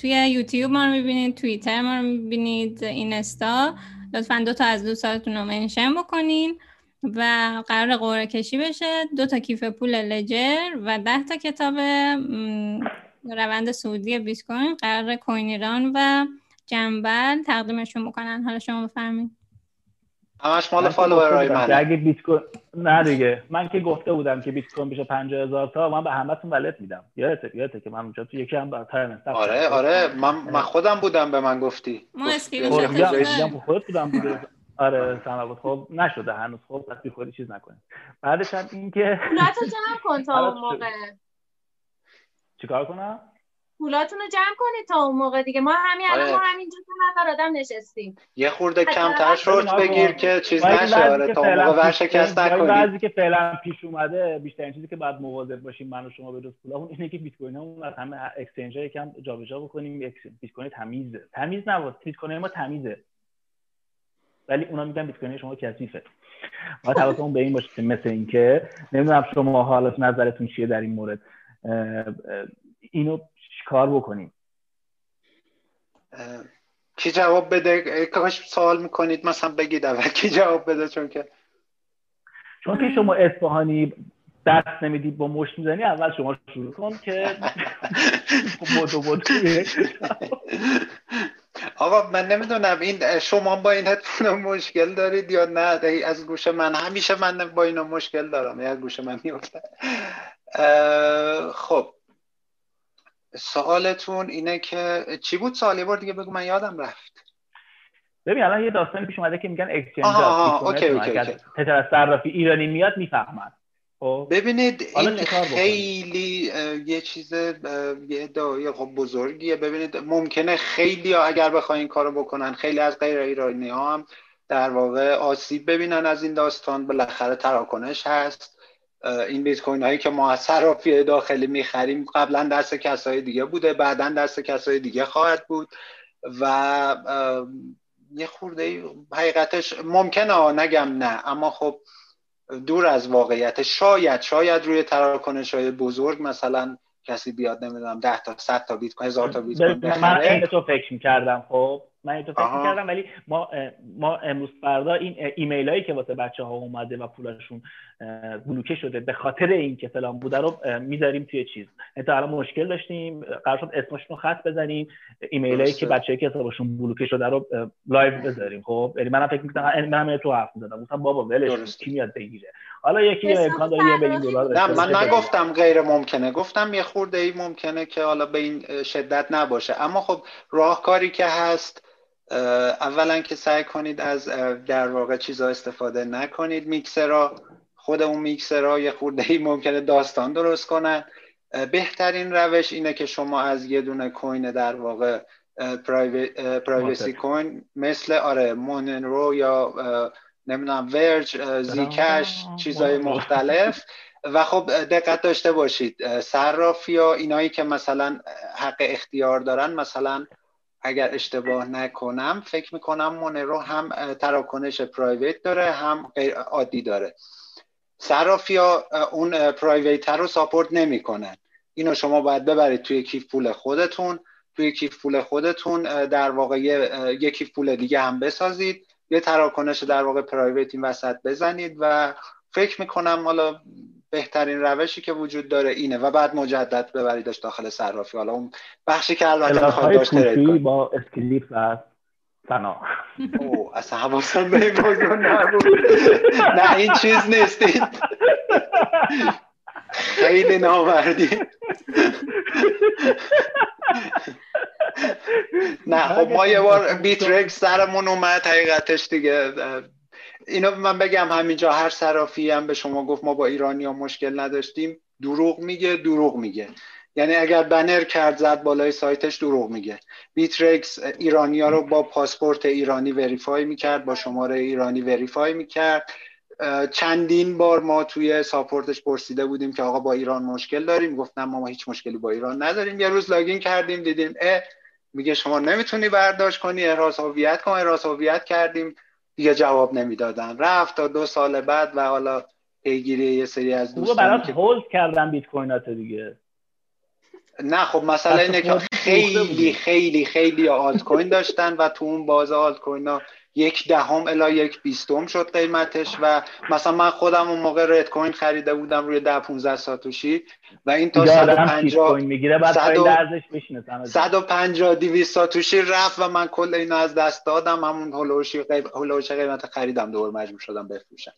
توی یوتیوب ما رو می‌بینید توییتر ما رو می‌بینید اینستا لطفا دو تا از دوستاتون رو منشن بکنین. و قرار قرعه کشی بشه. دو تا کیف پول لجر و ده تا کتاب روند صعودی بیت کوین قرار کوین ایران و جنبل تقدیمشون بکنن. حالا شما بفرمایید. همش مال follower ای من اگه بیت کوین نه دیگه. من که گفته بودم که بیت کوین بشه 50000 تا من به همتون wallet میدم. یادته یادته که من اونجا تو یکی هم برتر آره آره. من من خودم بودم به من گفتی. ما screen خودت بودم بوده آره سلام بود. خب نشده هنوز. خب پس خودی چیز نکنید بعدش هم این که پولاتو جمع کن تا اون موقع. چیکار کنم؟ پولاتون رو جمع کنید تا اون موقع دیگه. ما همین الان ما همینجا تو نفر آدم نشستیم. یه خورده کمتر شورت بگیر که چیز نشه. آره تا اون موقع ورشکست نکنید بعضی که فعلا پیش اومده بیشترین چیزی که بعد مواظب باشیم من و شما به جز پولامون اینه که بیت کوین همون از همه اکسچنج ها یکم جابجا بکنیم. بیت کوین تمیزه. تمیز نبود بیت کوین ما تمیزه. ولی اونا میگن بیت کوین شما کثیفه. و حواستون به این باشه مثل اینکه نمی‌دونم شما حالت نظرتون چیه در این مورد. اینو کار بکنیم؟ کی جواب بده؟ کاش سوال می‌کنید مثلا بگید اول کی جواب بده چون که چون که شما اصفهانی دست نمیدی با مشت می‌زنی اول شما شروع کن که بودو بودو آقا من نمی‌دونم این شما با این هدفون مشکل دارید یا نه؟ از گوش من همیشه من با اینا مشکل دارم. از گوش من میفته خب. سوالتون اینه که چی بود سوالی؟ بار دیگه بگو من یادم رفت. ببین الان یه داستانی پیش اومده که میگن exchange okay okay okay. از صرافی ایرانی میاد می‌فهمن. خب. ببینید این خیلی یه چیز یه ادعای خب بزرگیه. ببینید ممکنه خیلی ها اگر بخواین این کارو بکنن خیلی از غیر ایرانی ها هم در واقع آسیب ببینن از این داستان. بالاخره تراکنش هست. این بیت کوین هایی که ما از صرافی داخلی می‌خریم قبلا دست کسای دیگه بوده بعدا دست کسای دیگه خواهد بود. و یه خورده حقیقتش ممکنه نگم نه. اما خب دور از واقعیت. شاید شاید روی تراکنش های بزرگ مثلا کسی بیاد نمی‌دونم 10 تا 100 تا بیت کوین هزار تا بیت کوین من این تو فکر می‌کردم خب؟ من این تو فکر کردم ولی ما ما امروز فردا این ایمیل هایی که واسه بچه ها اومده و پولشون بلوکه شده به خاطر اینکه فلان بوده رو می‌ذاریم توی چیز. تا الان مشکل داشتیم قرار شد اسمشون رو خط بزنیم ایمیل هایی که بچه‌ای که حسابشون بلوکه شده رو live بذاریم. خب یعنی منم فکر می‌کردم منم تو حرف می‌زدم. گفتم بابا ولش کی میاد بگیره؟ حالا یکی امکان داره یه میلیون دلار نه من نگفتم غیر ممکنه. گفتم یه خورده ای ممکنه که حالا به این شدت نباشه. اما خب راهکاری که هست اولا که سعی کنید از در واقع چیزا استفاده نکنید. میکسرا خود اون میکسرها یه خورده ای ممکنه داستان درست کنن. بهترین روش اینه که شما از یه دونه کوین در واقع پرایوسی کوین مثل آره موننرو یا نمی‌دونم ورج زیکش چیزهای مختلف. و خب دقت داشته باشید. صرافی ها اینایی که مثلا حق اختیار دارن مثلا اگر اشتباه نکنم فکر می‌کنم مونرو هم تراکنش پرایویت داره هم عادی داره. صرافی ها اون private رو support نمی‌کنن. اینو شما باید ببرید توی کیف پول خودتون. توی کیف پول خودتون در واقع یه کیف پول دیگه هم بسازید. یه تراکنش در واقع private این وسط بزنید و فکر می‌کنم حالا بهترین روشی که وجود داره اینه و بعد مجدد ببریدش داخل صرافی. حالا اون بخشی که البته می‌خواد داشته با اسکلیپ و سنا او اصلا حواسم به این موضوع نبود. نه این چیز نیستید خیلی نامردی. نه خب ما یه بار بیت سرمون اومد حقیقتش دیگه اینو من بگم همینجا هر صرافی هم به شما گفت ما با ایرانی ها مشکل نداشتیم دروغ میگه دروغ میگه. یعنی اگر بنر کرد زد بالای سایتش دروغ میگه. Bittrex ایرانی ها رو با پاسپورت ایرانی verify می‌کرد با شماره ایرانی verify می‌کرد. چندین بار ما توی support ش پرسیده بودیم که آقا با ایران مشکل داریم؟ گفتم ما, ما هیچ مشکلی با ایران نداریم. یه روز login کردیم دیدیم اه میگه شما نمی‌تونی برداشت کنی احراز هویت کن. احراز هویت کردیم. دیگه جواب نمی‌دادن. رفت تا دو سال بعد و حالا پیگیری یه سری از دوستان برات hold کردن بیت کوینات دیگه. نه خب مثلا اینه که خیلی خیلی خیلی آلت کوین داشتن و تو اون باز آلت کوین ها یک دهم الا یک بیستم شد قیمتش و مثلا من خودم اون موقع رد کوین خریده بودم روی ده 15 ساتوشی و این تا 150 می‌گیره بعد 150 200 ساتوشی رفت و من کل اینو از دست دادم. همون هولوشی هولوش قیمت خریدم دوباره مجبور شدم بفروشم.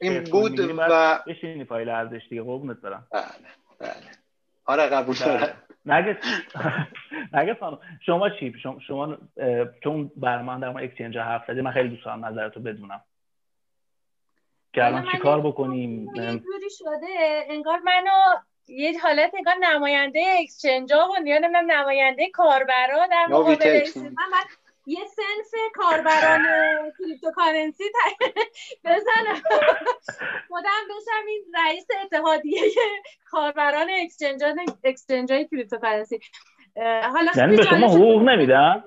این بود و بشینی فایل ارزش دیگه قربونت برم. بله بله. آره قبول بله. دارم. نگه نگه شما چی؟ شما, شما چون بر من در اکسچنج حرف زدی من خیلی دوست دارم نظرتو بدونم. که الان چیکار بکنیم؟ یه جوری شده انگار منو یه حالت انگار نماینده اکسچنج ها و یا نماینده کاربرا در مقابل من یه سنف کاربران cryptocurrency بزنم خودم بشم این رئیس اتحادیه کاربران exchange های cryptocurrency. حالا یعنی به شما حقوق نمیدن؟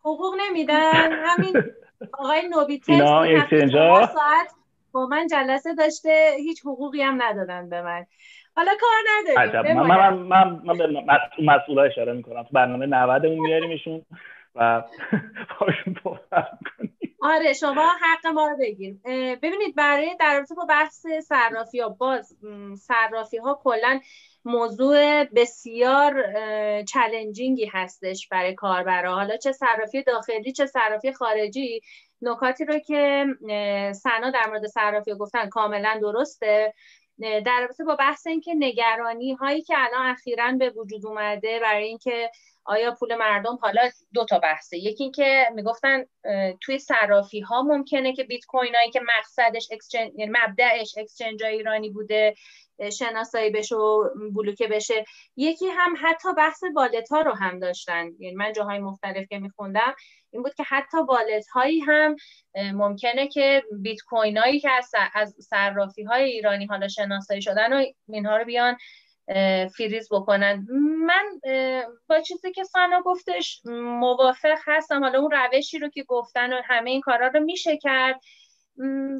حقوق نمیدن. همین آقای نوبیتکس ساعت با من جلسه داشته. هیچ حقوقی هم ندادن به من. حالا کار نداریم من من من, من به مسئول اشاره می‌کنم. تو برنامه 90 اون میاریمشون و باشون کنیم آره شما حق ما رو بگیر. ببینید برای در رابطه با بحث صرافی ها باز صرافی ها کلا موضوع بسیار چلنجینگی هستش برای کاربرا. حالا چه صرافی داخلی چه صرافی خارجی. نکاتی رو که سنا در مورد صرافی گفتن کاملا درسته. در رابطه با بحث اینکه نگرانی هایی که الان اخیرا به وجود اومده برای اینکه آیا پول مردم حالا دو تا بحثه. یکی اینکه می‌گفتن توی صرافی ها ممکنه که بیت کوین هایی که مقصدش اکسچنج یعنی مبدأش اکسچنج ایرانی بوده شناسایی بشه و بلوکه بشه. یکی هم حتی بحث بالت ها رو هم داشتن. یعنی من جاهای مختلف که میخوندم این بود که حتی بالت هایی هم ممکنه که بیت کوین هایی که از صرافی های ایرانی حالا شناسایی شدن و اینها رو بیان فریز بکنن. من با چیزی که سانا گفتش موافق هستم. حالا اون روشی رو که گفتن و همه این کارا رو میشه کرد.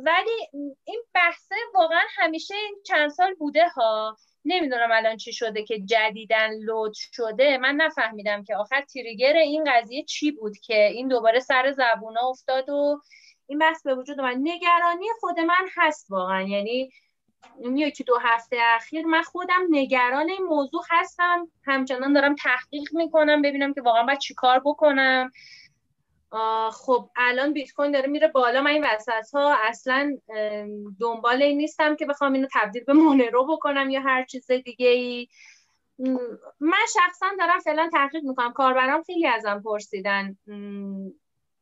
ولی این بحثه واقعا همیشه این چند سال بوده ها. نمی‌دونم الان چی شده که جدیدن لود شده. من نفهمیدم که آخر تریگر این قضیه چی بود که این دوباره سر زبونا افتاد و این بحث به وجود من نگرانی خود من هست واقعا. یعنی این یکی دو هفته اخیر من خودم نگران این موضوع هستم. همچنان دارم تحقیق می‌کنم ببینم که واقعا باید چیکار بکنم. خب الان بیت کوین داره میره بالا. من این وسط ها اصلا دنبال این نیستم که بخوام اینو تبدیل به مونرو بکنم یا هر چیز دیگه ای من شخصا دارم فعلا تحقیق می‌کنم. کاربرام خیلی ازم پرسیدن.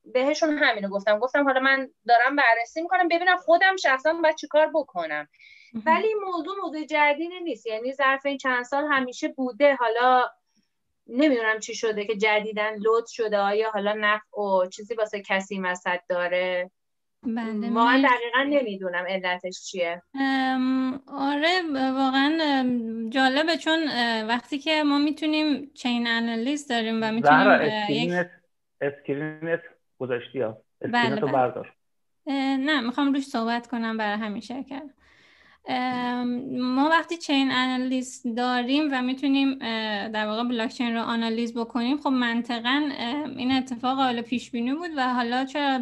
بهشون همینو گفتم. گفتم حالا من دارم بررسی می‌کنم ببینم خودم شخصا باید چیکار بکنم. ولی این موضوع موضوع جدیدی نیست. یعنی ظرف این چند سال همیشه بوده. حالا نمی‌دونم چی شده که جدیداً load شده. آیا حالا نفع و چیزی واسه کسی مسد داره؟ بله واقعا دقیقا نمی‌دونم علتش چیه. آره واقعا جالبه چون وقتی که ما می‌تونیم chain analysis داریم و می‌تونیم یک screen ت گذاشتی ها. بله, بله. بردار. نه می‌خوام روش صحبت کنم برای همین شرکت ما وقتی چین انالیز داریم و می‌تونیم در واقع بلاکچین رو آنالیز بکنیم خب منطقا این اتفاق حالا پیش بینی بود و حالا چرا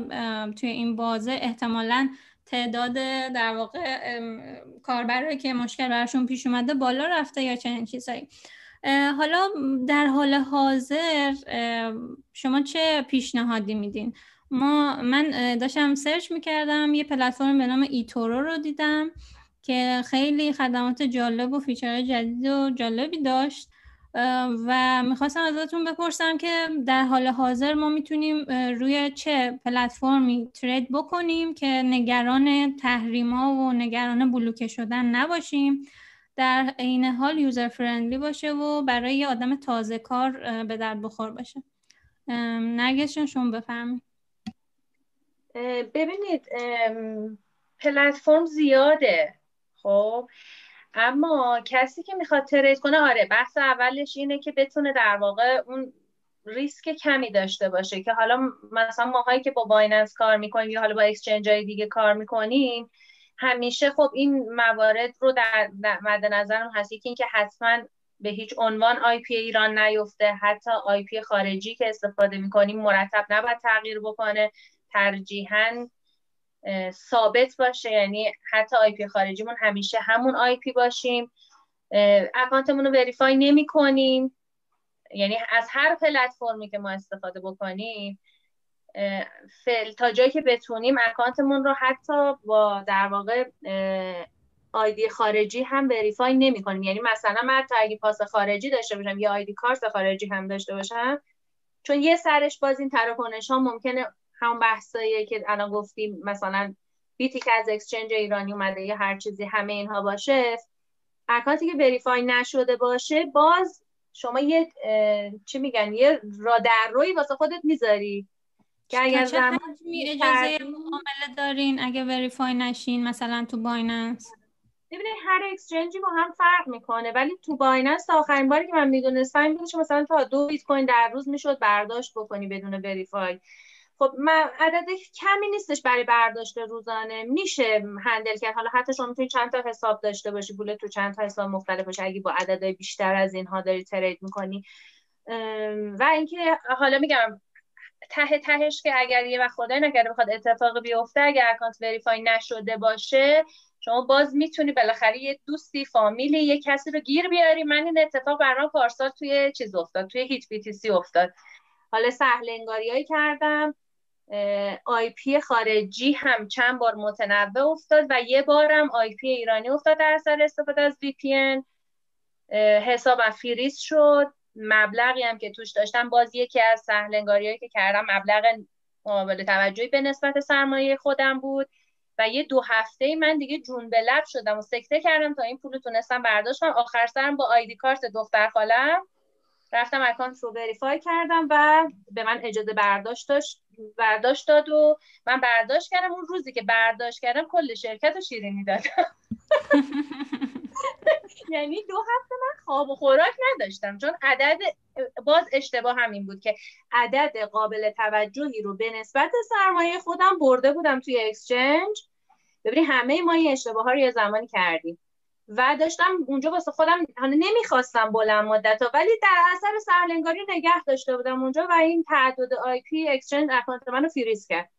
توی این بازه احتمالا تعداد در واقع کاربرایی که مشکل براشون پیش اومده بالا رفته یا چنین چیزایی. حالا در حال حاضر شما چه پیشنهادی میدین؟ ما من داشتم search می‌کردم یه پلتفرم به نام eToro رو دیدم. که خیلی خدمات جالب و feature جدید و جالبی داشت. و می‌خواستم ازتون بپرسم که در حال حاضر ما می‌تونیم روی چه پلتفرمی trade بکنیم که نگران تحریم و نگران بلوکه شدن نباشیم در عین حال user friendly باشه و برای آدم تازه کار به درد بخور باشه. نرگس شما ببینید پلتفرم زیاده. خب. اما کسی که می‌خواد ترید کنه آره بحث اولش اینه که بتونه در واقع اون ریسک کمی داشته باشه که حالا مثلا ماهایی که با بایننس کار می‌کنیم یا حالا با اکسچنج های دیگه کار می‌کنیم همیشه خب این موارد رو در, مد نظرم هست. یکی اینکه حتما به هیچ عنوان IP ایران نیفته. حتی IP خارجی که استفاده می‌کنیم مرتب نباید تغییر بکنه. ترجیحاً ثابت باشه. یعنی حتی IP خارجیمون همیشه همون IP باشیم. account مون رو verify نمی کنیم. یعنی از هر پلتفرمی که ما استفاده بکنیم فل تا جایی که بتونیم account مون رو حتی با در واقع ID خارجی هم verify نمی کنیم. یعنی مثلا من تا اگه پاس خارجی داشته باشم یا ID card خارجی هم داشته باشم چون یه سرش باز این تراکنش ها ممکنه همون بحثایی که الان گفتیم مثلا بیتی که از exchange ایرانی اومده یا هر چیزی همه اینها باشه account ی که verify نشده باشه باز شما یه چی میگن یه را در روی واسه خودت می‌ذاری. که اگر زمان اجازه معامله دارین اگه verify نشین مثلا تو Binance ببینید هر exchange ی با هم فرق می‌کنه ولی تو Binance آخرین باری که من می‌دونستم این بود مثلا تا دو بیت کوین در روز می‌شد برداشت بکنی بدون verify خب من عدد کمی نیستش برای برداشت روزانه. میشه handle کرد. حالا حتی شما می‌تونید چند تا حساب داشته باشی. پول تو چند تا حساب مختلف باشه. اگه با عددهای بیشتر از اینها داری trade می‌کنی. و اینکه حالا میگم ته تهش که اگر یه وقت خدای نکرده بخواد اتفاق بیفته اگر account verify نشده باشه شما باز می‌تونی بالاخره یه دوستی فامیلی یه کسی رو گیر بیاری. من این اتفاق برام پارسال توی چیز افتاد توی HitBTC افتاد. حالا سهل انگاریایی کردم. IP خارجی هم چند بار متنوع افتاد و یه بارم IP ایرانی افتاد در اثر استفاده از VPN. حسابم فریز شد. مبلغی هم که توش داشتم باز یکی از سهلنگاری که کردم مبلغ قابل توجهی به نسبت سرمایه خودم بود. و یه دو هفته من دیگه جون به لب شدم و سکته کردم تا این پول تونستم برداشتم. آخر سرم با آیدی کارت دختر خالم. رفتم اکانت رو وریفای کردم و به من اجازه برداشت داشت برداشت داد و من برداشت کردم. اون روزی که برداشت کردم کل شرکت رو شیرینی دادم یعنی دو هفته من خواب و خوراک نداشتم. چون عدد باز اشتباه همین بود که عدد قابل توجهی رو به نسبت سرمایه خودم برده بودم توی exchange ببینی همه ما این اشتباه ها رو یه زمانی کردیم. و داشتم اونجا واسه خودم نمی‌خواستم بلند مدت ها ولی در اثر سهل انگاری نگه داشته بودم اونجا و این تعدد IP exchange account منو فریز کرد.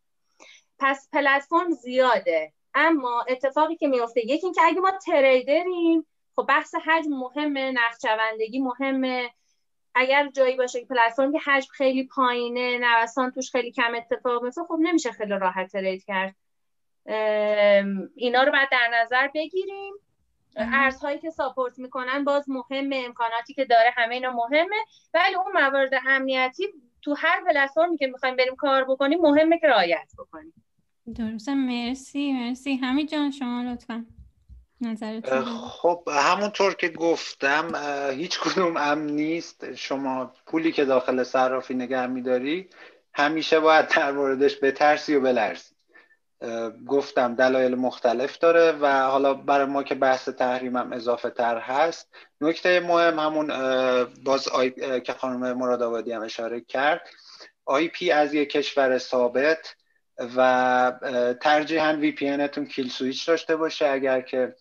پس پلتفرم زیاده اما اتفاقی که میفته یکی اینکه اگه ما trader یم خب بحث حجم مهمه نقشوندگی مهمه. اگر جایی باشه که پلتفرم که حجم خیلی پایینه نوسان توش خیلی کم اتفاق میفته خب نمیشه خیلی راحت ترید کرد. اینا رو باید در نظر بگیریم. ارزهایی که ساپورت می‌کنن باز مهمه امکاناتی که داره همه اینا مهمه. ولی اون موارد امنیتی تو هر پلتفرمی که می‌خوایم بریم کار بکنیم مهمه که رعایت بکنیم. درسته. مرسی مرسی. همین جان شما لطفا خب همونطور که گفتم هیچ کدوم امن نیست. شما پولی که داخل صرافی نگه میداری همیشه باید در موردش بترسی و بلرزی. گفتم دلایل مختلف داره و حالا برای ما که بحث تحریمم اضافه تر هست نکته مهم همون باز آی... که خانم مراد آبادی هم اشاره کرد آی پی از یک کشور ثابت و ترجیحاً VPN تون kill switch داشته باشه. اگر که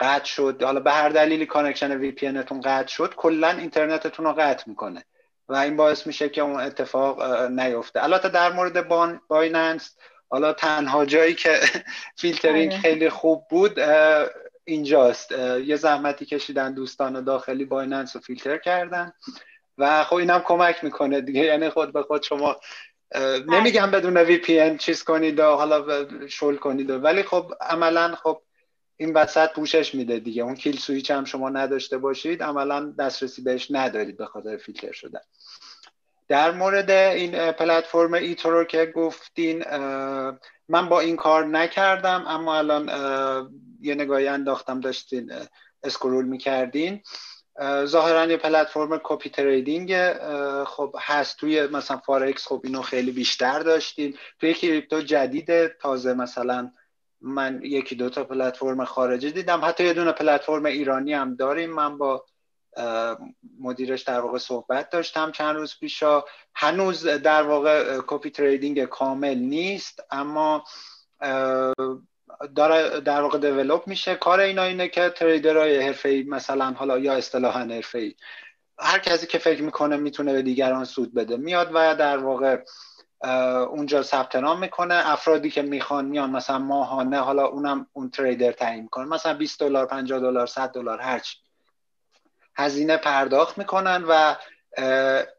قطع شد حالا به هر دلیلی connection VPN تون قطع شد کلا اینترنتتون رو قطع می‌کنه و این باعث میشه که اون اتفاق نیفته. البته در مورد ban Binance حالا تنها جایی که فیلترینگ آره. خیلی خوب بود اینجاست. یه زحمتی کشیدن دوستان داخلی Binance رو فیلتر کردن. و خب اینم کمک می‌کنه دیگه. یعنی خود به خود شما نمیگم بدون VPN چیز کنید و حالا شل کنید. ولی خب عملا خب این وسط پوشش میده دیگه. اون kill switch هم شما نداشته باشید عملا دسترسی بهش ندارید به خاطر فیلتر شدن. در مورد این پلتفرم eToro که گفتین من با این کار نکردم اما الان یه نگاهی انداختم داشتین scroll می‌کردین. ظاهرا یه پلتفرم copy trading خب هست توی مثلا فارکس خب اینو خیلی بیشتر داشتیم توی crypto جدید تازه مثلا من یکی دو تا پلتفرم خارجی دیدم. حتی یه دونه پلتفرم ایرانی هم داریم. من با مدیرش در واقع صحبت داشتم چند روز پیشا. هنوز در واقع copy trading کامل نیست اما داره در واقع develop میشه. کار اینا اینه که trader های حرفه‌ای مثلا حالا یا اصطلاحا حرفه‌ای هر کسی که فکر می‌کنه می‌تونه به دیگران سود بده. میاد و در واقع اونجا ثبت نام می‌کنه. افرادی که می‌خوان میان مثلا ماهانه حالا اونم اون تریدر تعیین کنه مثلا 20 دلار 50 دلار 100 دلار هرچی هزینه پرداخت می‌کنن و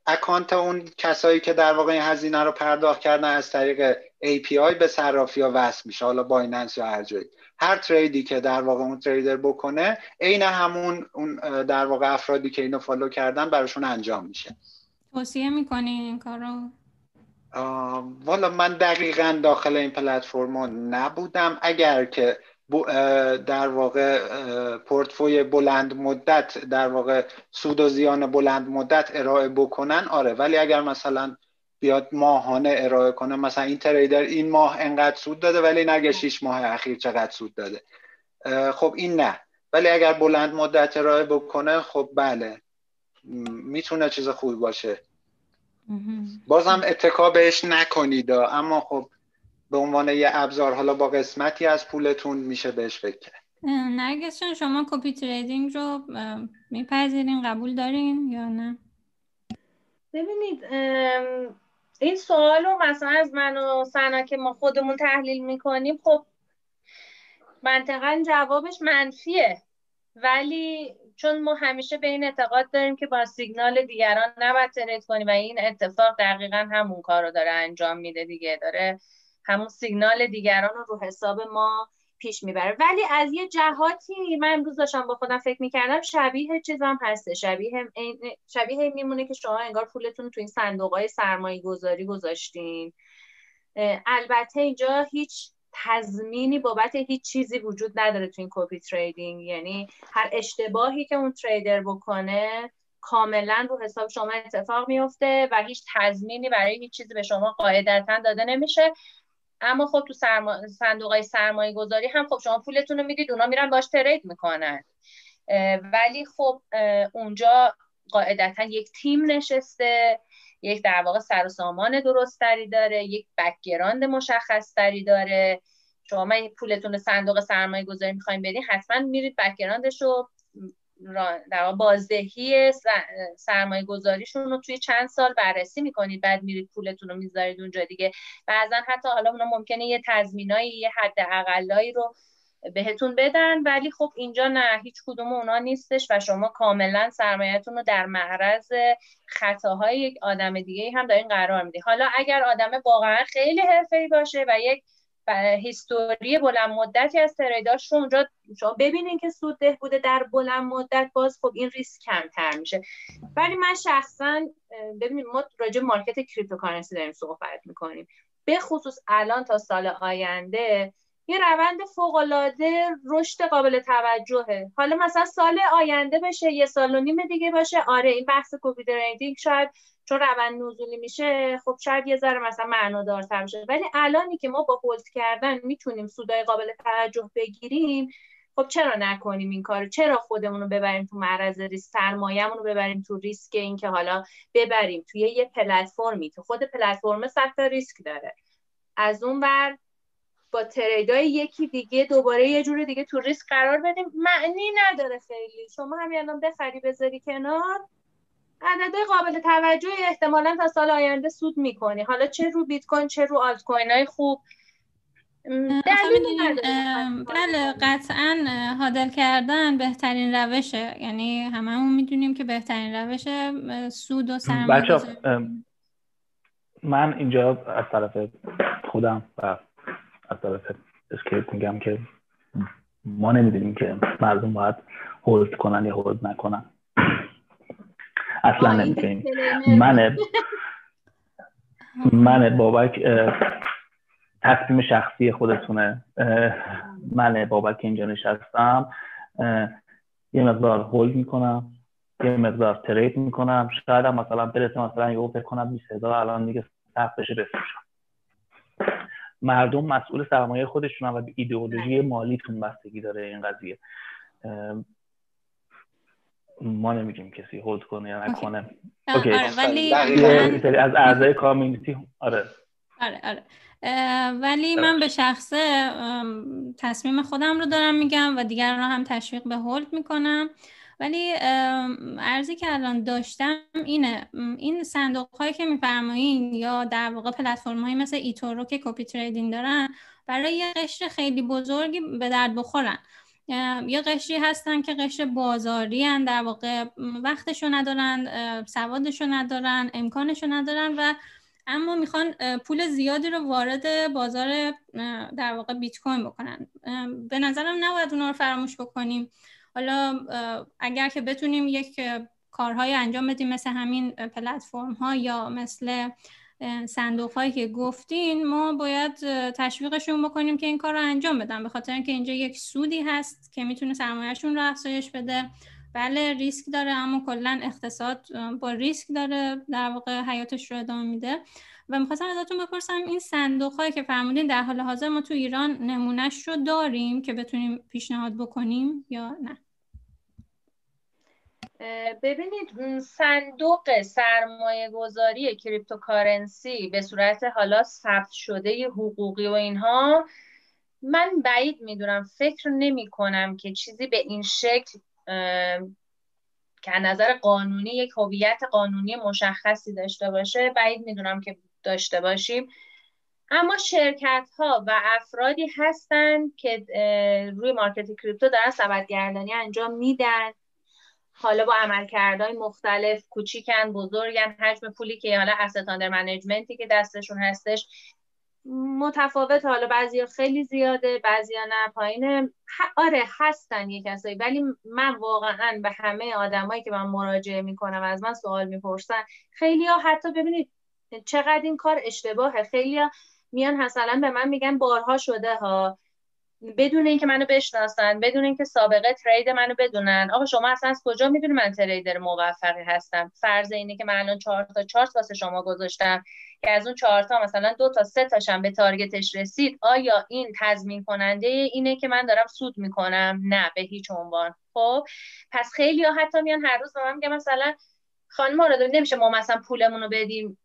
اکانت اون کسایی که در واقع این هزینه رو پرداخت کردن از طریق API به صرافی ها وصل میشه حالا بایننس یا هر جایی. هر تریدی که در واقع اون تریدر بکنه عین همون اون در واقع افرادی که اینو فالو کردن براشون انجام میشه. توصیه می‌کنین این کارو والا من دقیقا داخل این پلتفرم نبودم. اگر که در واقع پورتفوی بلند مدت در واقع سود و زیان بلند مدت ارائه بکنن آره. ولی اگر مثلا بیاد ماهانه ارائه کنه مثلا این تریدر این ماه انقدر سود داده ولی نگه شیش ماه اخیر چقدر سود داده. خب این نه. ولی اگر بلند مدت ارائه بکنه خب بله. می‌تونه چیز خوبی باشه. بازم اتکا بهش نکنید اما خب به عنوان یه ابزار حالا با قسمتی از پولتون میشه بهش فکر کرد. نرگس شما کپی تریدینگ رو میپذیرین قبول دارین یا نه؟ ببینید این سوال رو مثلا از من و سنا که ما خودمون تحلیل می‌کنیم خب منطقا جوابش منفیه. ولی چون ما همیشه به این اعتقاد داریم که با سیگنال دیگران نباید ترید کنیم و این اتفاق دقیقا همون کار رو داره انجام میده دیگه داره همون سیگنال دیگران رو رو حساب ما پیش می‌بره. ولی از یه جهاتی من امروز داشتم با خودم فکر می‌کردم شبیه چیزام هسته. شبیه شبیه میمونه که شما انگار پولتون تو این صندوق های سرمایه گذاری گذاشتین البته اینجا هیچ تضمینی بابت هیچ چیزی وجود نداره تو این کپی تریدینگ. یعنی هر اشتباهی که اون تریدر بکنه کاملا رو حساب شما اتفاق میفته و هیچ تضمینی برای هیچ چیزی به شما قاعدتا داده نمیشه. اما خب تو سرما... صندوق های سرمایه گذاری هم خب شما پولتون رو می‌دید اونا میرن باش ترید می‌کنن. ولی خب اونجا قاعدتا یک تیم نشسته یک در واقع سر و سامان درست تری داره یک background مشخص تری داره. شما پولتون صندوق سرمایه گذاری می‌خوایم بدین حتما میرید background ش رو در بازدهی سرمایه گذاریشون رو توی چند سال بررسی می‌کنید بعد میرید پولتون رو می‌ذارید اونجا دیگه. بعضا حتی حالا اونا ممکنه یه تضمینایی یه حد اقلایی رو بهتون بدن ولی خب اینجا نه هیچ کدوم اونا نیستش و شما کاملا سرمایهتون رو در معرض خطاهای یک آدم دیگه هم دارین قرار می‌دید حالا اگر آدم واقعا خیلی حرفه‌ای باشه و یک history بلند مدتی از trade اش رو اونجا شما ببینین که سود ده بوده در بلند مدت باز خب این ریسک کمتر میشه. ولی من شخصا ببینید ما راجع مارکت cryptocurrency داریم صحبت می‌کنیم. به خصوص الان تا سال آینده یه روند فوق العاده رشد قابل توجهه. حالا مثلا سال آینده بشه یه سال و نیم دیگه باشه. آره این بحث کووید شاید چون روند نزولی میشه خب شاید یه ذره مثلا معنادارتر بشه ولی الانی که ما با هولد کردن می‌تونیم سودای قابل توجه بگیریم خب چرا نکنیم این کارو؟ چرا خودمون رو ببریم تو معرض ریسک؟ سرمایه‌مون رو ببریم تو ریسک اینکه حالا ببریم توی یه پلتفرمی. که خود پلتفرم صد ریسک داره. از اون بر با تریدای یکی دیگه دوباره یه جور دیگه تو ریسک قرار بدیم. معنی نداره خیلی. شما همین الان بخری بذاری کنار. عدد قابل توجه احتمالا تا سال آینده سود می‌کنی. حالا چه رو بیت کوین چه رو آلت کوین های خوب بله قطعا هادل کردن بهترین روشه. یعنی هممون می‌دونیم که بهترین روش سود و سرمایه من اینجا از طرف خودم و از طرف اسکیپ میگم که ما نمی‌دونیم که مردم باید هولد کنن یا هولد نکنن. اصلا نمی‌تونیم. من من بابک تصمیم شخصی خودتونه. من بابک اینجا نشستم. یه مقدار هولد می‌کنم یه مقدار ترید می‌کنم. شاید هم مثلا برسه مثلا یه فکر کنم 20 هزار الان دیگه سخت بشه بفروشم. مردم مسئول سرمایه خودشون و به ایدئولوژی مالیتون بستگی داره این قضیه. ما نمیگیم کسی hold کنه یا نکنه. OK. آره ولی از اعضای community آره. آره آره. ولی من به شخصه تصمیم خودم رو دارم میگم و دیگران رو هم تشویق به hold می‌کنم. ولی عرضی که الان داشتم اینه. این صندوق هایی که میفرمایین یا در واقع پلتفرم هایی مثل eToro که copy trading دارن برای یه قشر خیلی بزرگی به درد بخورن. یه قشری هستن که قشر بازاری هن در واقع. وقتشو ندارن سوادشو ندارن امکانشو ندارن و اما می‌خوان پول زیادی رو وارد بازار در واقع بیت کوین بکنن. به نظرم نباید اونا رو فراموش بکنیم. حالا اگر که بتونیم یک کارهای انجام بدیم مثل همین پلتفرم ها یا مثل صندوق هایی که گفتین ما باید تشویقشون بکنیم که این کار رو انجام بدن. به خاطر اینکه اینجا یک سودی هست که می‌تونه سرمایهشون رو افزایش بده. بله ریسک داره اما کلا اقتصاد با ریسک داره در واقع حیاتش رو ادامه میده. و می‌خواستم ازتون بپرسم این صندوق هایی که فرمودین در حال حاضر ما تو ایران نمونهش رو داریم که بتونیم پیشنهاد بکنیم یا نه؟ ببینید صندوق سرمایه گذاری cryptocurrency به صورت حالا ثبت شده حقوقی و اینها من بعید می‌دونم فکر نمی کنم که چیزی به این شکل که نظر قانونی یک هویت قانونی مشخصی داشته باشه بعید می‌دونم که داشته باشیم. اما شرکت ها و افرادی هستند که روی مارکت کریپتو دارن سبدگردانی انجام میدن. حالا با عملکردهای مختلف کوچیکن بزرگن حجم پولی که حالا استاندر منیجمنتی که دستشون هستش. متفاوت حالا بعضی خیلی زیاده بعضی نه پایینه. آره هستن یه کسایی ولی من واقعا به همه آدمایی که من مراجعه می‌کنم از من سوال می‌پرسن خیلی ها حتی ببینید چقدر این کار اشتباهه. خیلی ها میان مثلا به من میگن بارها شده ها. بدون اینکه منو بشناسن بدون اینکه سابقه ترید منو بدونن. آقا شما اصلا از کجا می‌دونی من تریدر موفقی هستم؟ فرض اینه که من الان چهار تا چارت واسه شما گذاشتم. که از اون چهار تا مثلا دو تا سه تاشم به تارگتش رسید آیا این تضمین کننده اینه که من دارم سود می‌کنم؟ نه به هیچ عنوان. خب پس خیلی ها حتی میان هر روز به من میگن مثلا خانم مراد نمیشه ما مثلا پولمون رو بدیم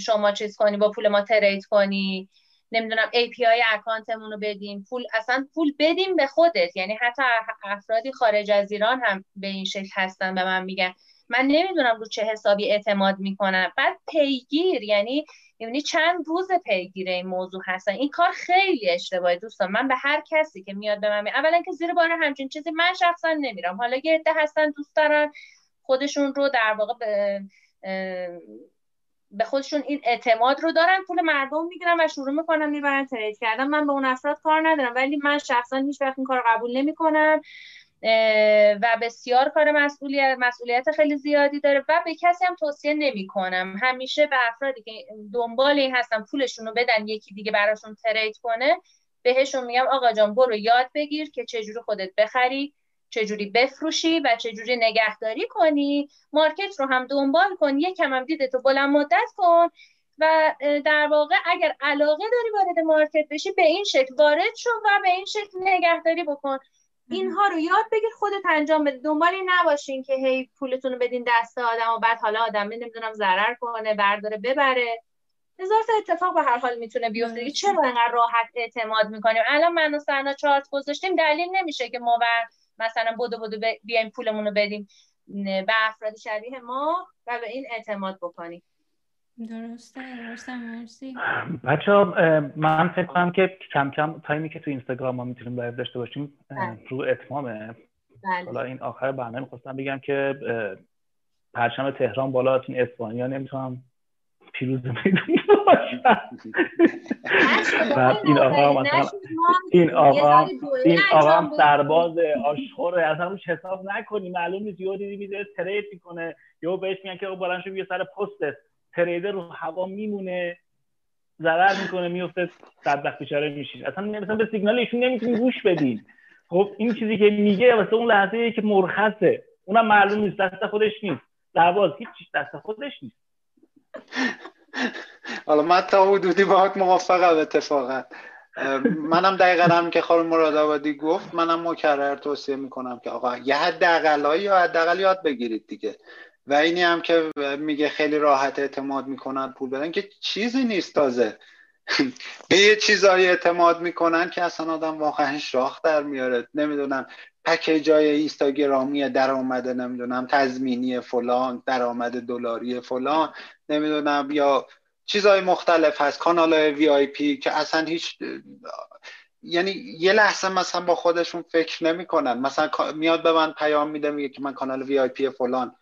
شما چیز کنی با پول ما ترید کنی. نمی‌دونم API اکانتمون رو بدیم. پول اصلا پول بدیم به خودت. یعنی حتی افرادی خارج از ایران هم به این شکل هستن به من میگن. من نمی‌دونم رو چه حسابی اعتماد می‌کنم بعد پیگیر یعنی یعنی چند روز پیگیر این موضوع هستن. این کار خیلی اشتباهی دوستان. من به هر کسی که میاد به من می... اولا که زیر بار همچین چیزی من شخصا نمیرم. حالا یه عده هستن دوست دارن خودشون رو در واقع به به خودشون این اعتماد رو دارن پول مردم می‌گیرن و شروع می‌کنن می‌برن ترید کردن. من به اون افراد کار ندارم ولی من شخصا هیچ وقت این کار قبول نمی‌کنم و بسیار کار مسئولیت مسئولیت خیلی زیادی داره و به کسی هم توصیه نمی کنم همیشه به افرادی که دنبال این هستن پولشون رو بدن یکی دیگه براشون ترید کنه بهشون میگم آقا جان برو یاد بگیر که چجوری خودت بخری. چجوری بفروشی و چجوری نگهداری کنی. مارکت رو هم دنبال کن یکم هم دیده بلند مدت کن و در واقع اگر علاقه داری وارد مارکت بشی به این شکل وارد شو و به این شکل نگهداری بکن. اینها رو یاد بگیر خودت انجام بده. دنبال این نباشین که هی پولتون رو بدین دست آدم و بعد حالا آدم نمی‌دونم ضرر کنه برداره ببره. هزار تا اتفاق به هر حال می‌تونه بیفته. چرا انقدر راحت اعتماد می‌کنیم؟ الان من و سنا چارت گذاشتیم دلیل نمیشه که ما مثلا بودو بودو بیایم پولمون رو بدیم به افراد شبیه ما و به این اعتماد بکنیم درسته درسته مرسی بچه من فکر کنم که کم کم تایمی که تو اینستاگرام ما می‌تونیم لایو داشته باشیم بله. رو اتمامه بله. حالا این آخر برنامه می‌خواستم بگم که پرچم تهران بالا این اسپانیا نمی‌تونم پیروز می‌دونی این آقا مثلا این آقا این آقا سرباز آشخور اصلا روش حساب نکنی. معلوم نیست یهو دیدی می‌ذاره ترید می‌کنه. یهو بهش میگن که بلند شو یه سر پست تریدر رو هوا میمونه. ضرر می‌کنه میفته صد وقت بیچاره میشین. اصلا مثلا به سیگنال ایشون نمی‌تونی گوش بدین خب این چیزی که میگه واسه اون لحظه که مرخصه. اونم معلوم نیست دست خودش نیست. سرباز هیچ دست خودش نیست. حالا من تا حدودی باهات موافقم اتفاقا. منم دقیقا هم که خانم مراد آبادی گفت منم مکرر توصیه می‌کنم که آقا یه حداقلایی یا حداقل یاد بگیرید دیگه. و اینی هم که میگه خیلی راحت اعتماد می‌کنن پول بدن که چیزی نیست تازه. به یه چیزایی اعتماد می‌کنن که اصلا آدم واقعا شاخ در میاره. نمی‌دونم. پکیج های اینستاگرامی درآمد نمی‌دونم تضمینی فلان درآمد دلاری فلان نمی‌دونم یا چیزهای مختلف هست کانال های VIP که اصلا هیچ یعنی یه لحظه مثلا با خودشون فکر نمی‌کنن. مثلا میاد به من پیام میده میگه که من کانال VIP فلان.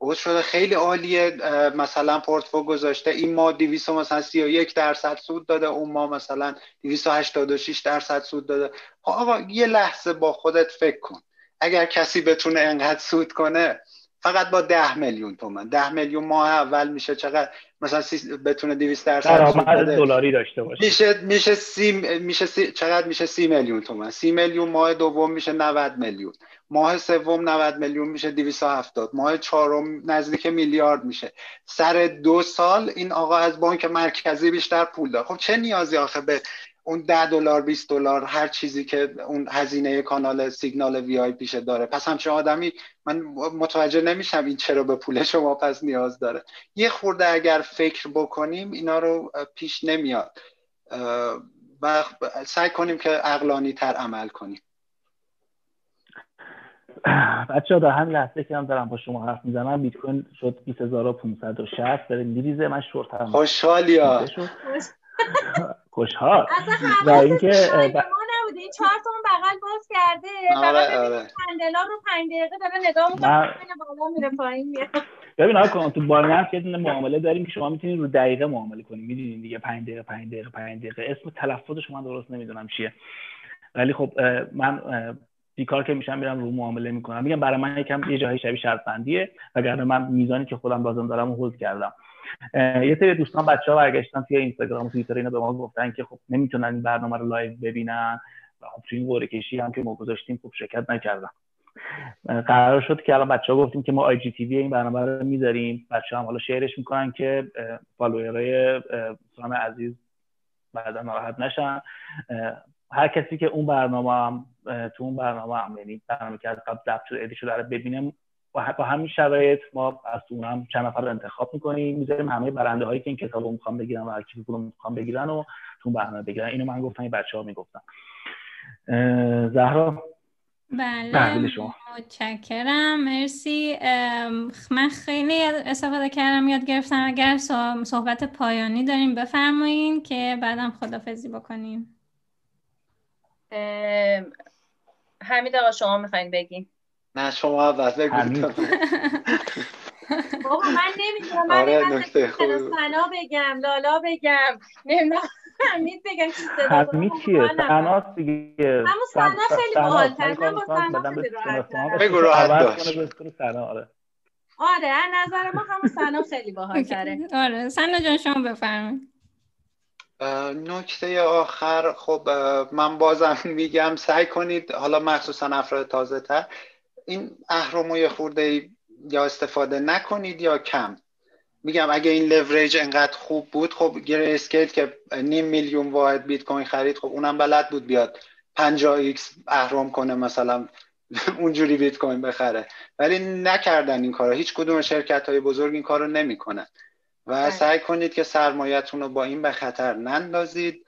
او شده خیلی عالیه. مثلا پورتفو گذاشته. این ما 200 مثلا 31 درصد سود داده اون ما مثلا 286 درصد سود داده. آقا یه لحظه با خودت فکر کن. اگر کسی بتونه انقدر سود کنه فقط با 10 میلیون تومن. 10 میلیون ماه اول میشه چقدر؟ مثلا سی بتونه 200 درصد دلاری داشته باشه. میشه میشه سی میشه سی چقدر میشه؟ 30 میلیون تومن. 30 میلیون ماه دوم میشه 90 میلیون. ماه سوم 90 میلیون میشه 270 ماه چهارم نزدیک میلیارد میشه. سر دو سال این آقا از بانک مرکزی بیشتر پول داره خب چه نیازی آخه به اون 10 دلار 20 دلار هر چیزی که اون هزینه کانال سیگنال وی آی پیشه داره. پس همچه آدمی من متوجه نمیشم این چرا به پول شما پس نیاز داره. یه خورده اگر فکر بکنیم اینا رو پیش نمیاد. و سعی کنیم که اقلانی تر عمل کنیم. بچه ها در همین لحظه که هم دارم با شما حرف می‌زنم بیت کوین شد 20560 داره میریزه من شورت هم خوشحالی ها خوشحال. و اینکه نبوده این چهار تا بغل باز کرده. آره آره. پندلا رو 5 دقیقه داره نگاه می‌کنه بالا میره پایین میاد. ببین آقا تو بایننس یه دونه معامله داریم که شما می‌تونید رو دقیقه معامله کنید می‌دونید دیگه 5 دقیقه 5 دقیقه 5 دقیقه. اسم تلفظش من درست نمی‌دونم چیه. ولی خب من بیکار که میشم میرم رو معامله می‌کنم. میگم برای من یکم یه جایی شبیه شرط بندیه وگرنه من میزانی که خودم لازم دارم رو کردم. یه سری دوستان بچه ها برگشتن توی اینستاگرام و توییتر اینا به ما گفتن که خب نمی‌تونن این برنامه رو live ببینن و خب توی این کشی هم که ما گذاشتیم خب شرکت نکردن. قرار شد که الان بچه ها گفتیم که ما IGTV این برنامه رو می‌ذاریم. بچه ها هم حالا شعرش می‌کنن که follower ای سلام عزیز بعدا ناراحت نشن. هر کسی که اون برنامه هم تو اون برنامه هم یعنی برنامه که از قبل ضبط شده ادیت شده ببینیم با همین شرایط ما از اون هم چند نفر رو انتخاب می‌کنیم می‌ذاریم همه برنده هایی که این کتاب رو می‌خوام بگیرن و هر چیزی رو می‌خوام بگیرن و تو برنامه بگیرن. اینو من گفتم این بچه ها می‌گفتن زهرا؟ بله شما. متشکرم. مرسی. من خیلی استفاده کردم یاد گرفتم. اگر صحبت پایانی داریم بفرمایین که بعدم خدافزی بکنیم. حمید آقا شما می‌خواین بگین؟ نه شما اول بگید بابا من نمی‌دونم من آره نکته سنا بگم لالا بگم. نمی‌دونم حمید بگم چی صدا حمید چیه؟ سناس دیگه. همون سنا خیلی باحال‌تر من با سنا خیلی راحت بگو راحت باش آره. آره از نظر ما همون سنا خیلی باحال‌تره آره. سنا جان شما بفرمایید. نکته آخر خب من بازم میگم سعی کنید حالا مخصوصا افراد تازه تر این اهرمو یه خورده یا استفاده نکنید یا کم؟ میگم اگه این لوریج انقدر خوب بود خب Grayscale که نیم میلیون واحد بیت کوین خرید خب اونم بلد بود بیاد 50 x اهرم کنه مثلا اونجوری بیت کوین بخره. ولی نکردن این کارو. هیچ کدوم شرکت های بزرگ این کارو نمی‌کنن. و بله. سعی کنید که سرمایتون رو با این به خطر نندازید.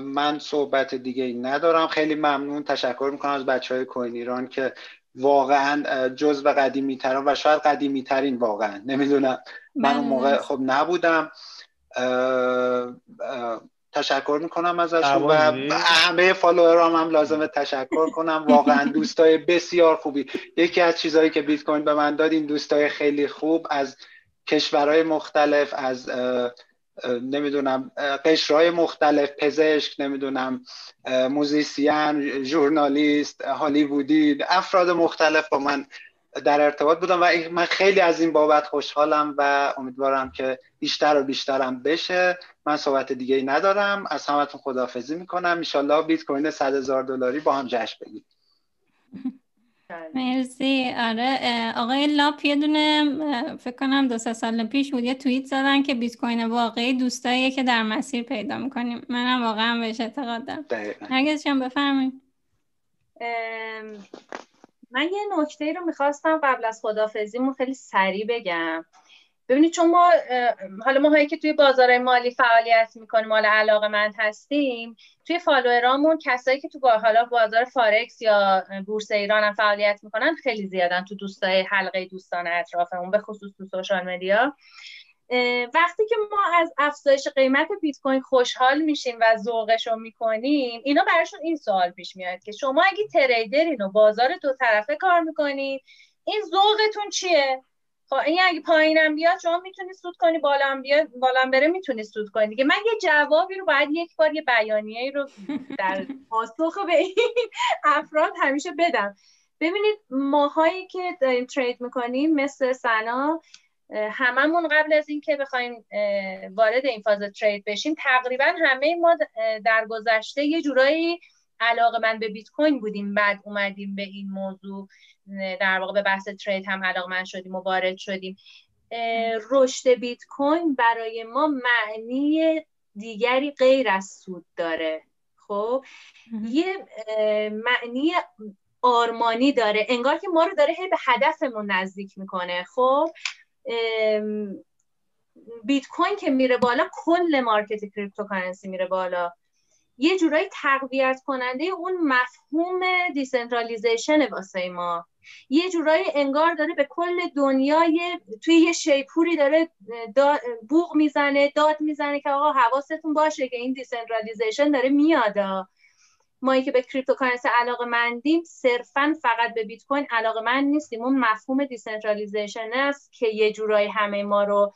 من صحبت دیگه ای ندارم. خیلی ممنون. تشکر می‌کنم از بچه های کوین ایران که واقعا جزو قدیمی ترین و شاید قدیمی ترین واقعا. نمی‌دونم. من اون موقع خب نبودم. تشکر می‌کنم ازشون و همه فالوورام هم لازمه تشکر کنم. واقعا دوستای بسیار خوبی. یکی از چیزهایی که بیت کوین به من داد این دوستای خیلی خوب از کشورهای مختلف از نمی‌دونم قشرهای مختلف پزشک نمی‌دونم موزیسین ژورنالیست هالیوودی افراد مختلف با من در ارتباط بودم و من خیلی از این بابت خوشحالم و امیدوارم که بیشتر و بیشترم بشه. من صحبت دیگه ای ندارم. از همتون خداحافظی می‌کنم. ایشالله بیت کوین 100 هزار دلاری با هم جشن بگیریم. مرسی. آره آقای لاپ یه دونه فکر کنم دو سه سال پیش بود یه توییت زدن که بیت کوین واقعی دوستاییه که در مسیر پیدا می‌کنیم. منم واقعا بهش اعتقاد دارم. نرگس جان بفرمایید. من یه نکته رو می‌خواستم قبل از خدافزیمون خیلی سریع بگم. ببینید چون ما حالا ما هایی که توی بازار مالی فعالیت می‌کنیم مال علاقه مند هستیم توی follower امون کسایی که تو حالا بازار فارکس یا بورس ایران هم فعالیت می‌کنن خیلی زیادن تو دوستای حلقه دوستان اطرافمون به خصوص تو social media. وقتی که ما از افزایش قیمت بیت کوین خوشحال میشیم و ذوقش رو می‌کنیم اینا براشون این سوال پیش میاد که شما اگه trader ین و بازار دو طرفه کار می‌کنین این ذوقتون چیه؟ خب این اگه پایینم بیاد شما می‌تونی سود کنی بالام بیاد بالام بره می‌تونی سود کنی. دیگه من یه جوابی رو باید یک بار یه بیانیه رو در پاسخ به این افراد همیشه بدم. ببینید ماهایی که داریم ترید می‌کنیم مثل سنا هممون قبل از اینکه بخوایم وارد این فاز ترید بشیم تقریبا همه ما در گذشته یه جورایی علاقه مند به بیت کوین بودیم بعد اومدیم به این موضوع. در واقع به بحث trade هم علاقه مند شدیم و وارد شدیم رشد بیت کوین برای ما معنی دیگری غیر از سود داره. خب؟ یه معنی آرمانی داره. انگار که ما رو داره هی به هدفمون نزدیک می‌کنه. خب؟ بیت کوین که میره بالا کل مارکت cryptocurrency میره بالا. یه جورایی تقویت کننده اون مفهوم decentralization واسه ما. یه جورایی انگار داره به کل دنیای توی یه شیپوری داره بوق می‌زنه داد می‌زنه که آقا حواستون باشه که این decentralization داره میاد. ما که به cryptocurrency علاقه مندیم صرفا فقط به بیت کوین علاقه مند نیستیم. اون مفهوم decentralization است که یه جورایی همه ما رو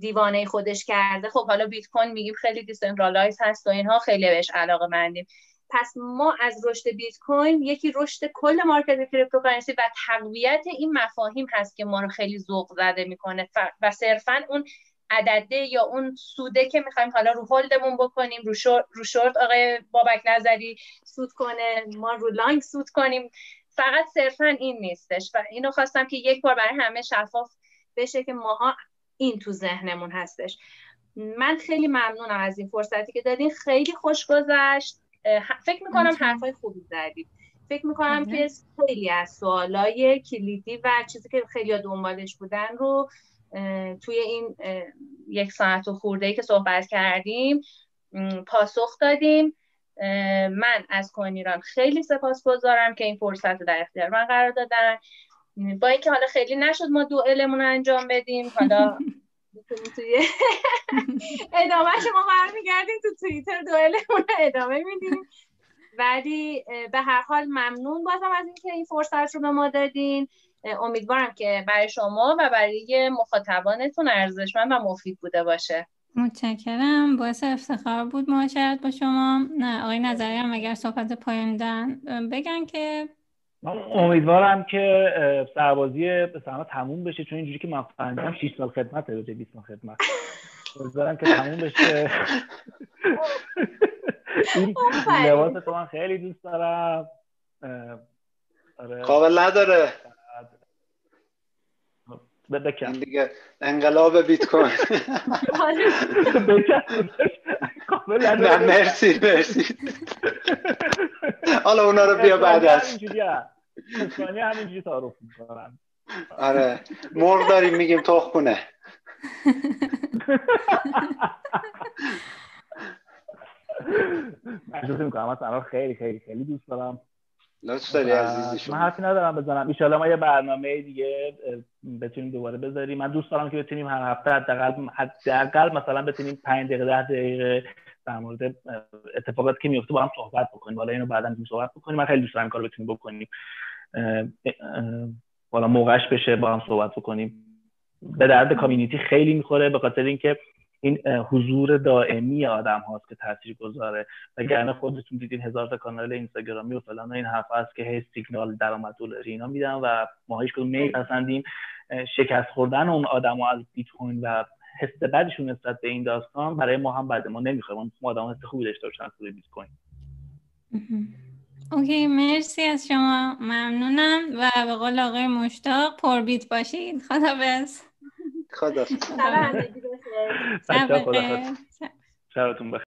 دیوانه خودش کرده. خب حالا بیت کوین میگیم خیلی decentralized هست و اینها خیلی بهش علاقه مندیم. پس ما از رشد بیت کوین یکی رشد کل مارکت cryptocurrency و تقویت این مفاهیم هست که ما رو خیلی ذوق زده می‌کنه. و صرفا اون عدده یا اون سوده که می‌خوایم حالا رو hold مون بکنیم رو, رو شورت آقای بابک نظری سود کنه ما رو long سود کنیم. فقط صرفا این نیستش. و اینو خواستم که یک بار برای همه شفاف بشه که ماها این تو ذهنمون هستش. من خیلی ممنونم از این فرصتی که دادین. خیلی خوش گذشت. فکر می‌کنم حرفای خوبی زدید. فکر می‌کنم که خیلی از سوالای کلیدی و چیزی که خیلی دنبالش بودن رو توی این یک ساعت و خورده ای که صحبت کردیم پاسخ دادیم. من از کوین ایران خیلی سپاسگزارم که این فرصت رو در اختیار من قرار دادن. با اینکه حالا خیلی نشد ما دو رو انجام بدیم حالا توی ادامه ما برمیگردیم تو توییتر دوئلمون ادامه میدیم. ولی به هر حال ممنون بازم از اینکه این فرصت رو به ما دادین. امیدوارم که برای شما و برای مخاطبانتون ارزشمند و مفید بوده باشه. متشکرم. باعث افتخار بود معاشرت با شما. نه آقای نظری هم اگر صحبت پایان بگن که امیدوارم که سربازی به سلامت تموم بشه چون اینجوری که من فهمیدم 6 سال خدمت به 20 سال خدمت. امیدوارم که تموم بشه. این لباس تو من خیلی دوست دارم. آره. قابل نداره. بکن. دیگه انقلاب بیت کوین. نه مرسی مرسی. حالا اونا رو بیا بعد از. همینجوری تعارف می‌کنن. آره. مرغ داریم میگیم تخمونه من می‌کنم خیلی خیلی خیلی دوست دارم. لطف داری من حرفی ندارم بزنم. ایشالا ما یه برنامه دیگه بتونیم دوباره بذاریم. من دوست دارم که بتونیم هر هفته حداقل حداقل مثلا بتونیم 5 دقیقه 10 دقیقه در مورد اتفاقاتی که میفته با هم صحبت بکنیم. حالا اینو بعدا صحبت بکنیم. من خیلی دوست دارم کارو بتونیم بکنیم. حالا موقعش بشه با هم صحبت بکنیم. به درد کامیونیتی خیلی می‌خوره به خاطر اینکه این حضور دائمی آدم هاست که تاثیر گذاره. وگرنه خودتون دیدین هزار تا کانال اینستاگرامی و فلان این حرف هست که هی سیگنال درآمد دلاری اینا میدن و ما هیچ کدوم نمیپسندیم. شکست خوردن اون آدم ها از بیت کوین و حس بدشون نسبت به این داستان برای ما هم بده. ما نمی‌خوایم. ما آدم حس خوبی داشته باشن از بیت کوین اوکی مرسی از شما. ممنونم. و به قول آقای مشتاق پر بیت باشید خدا. بس خدا شبتون بخیر.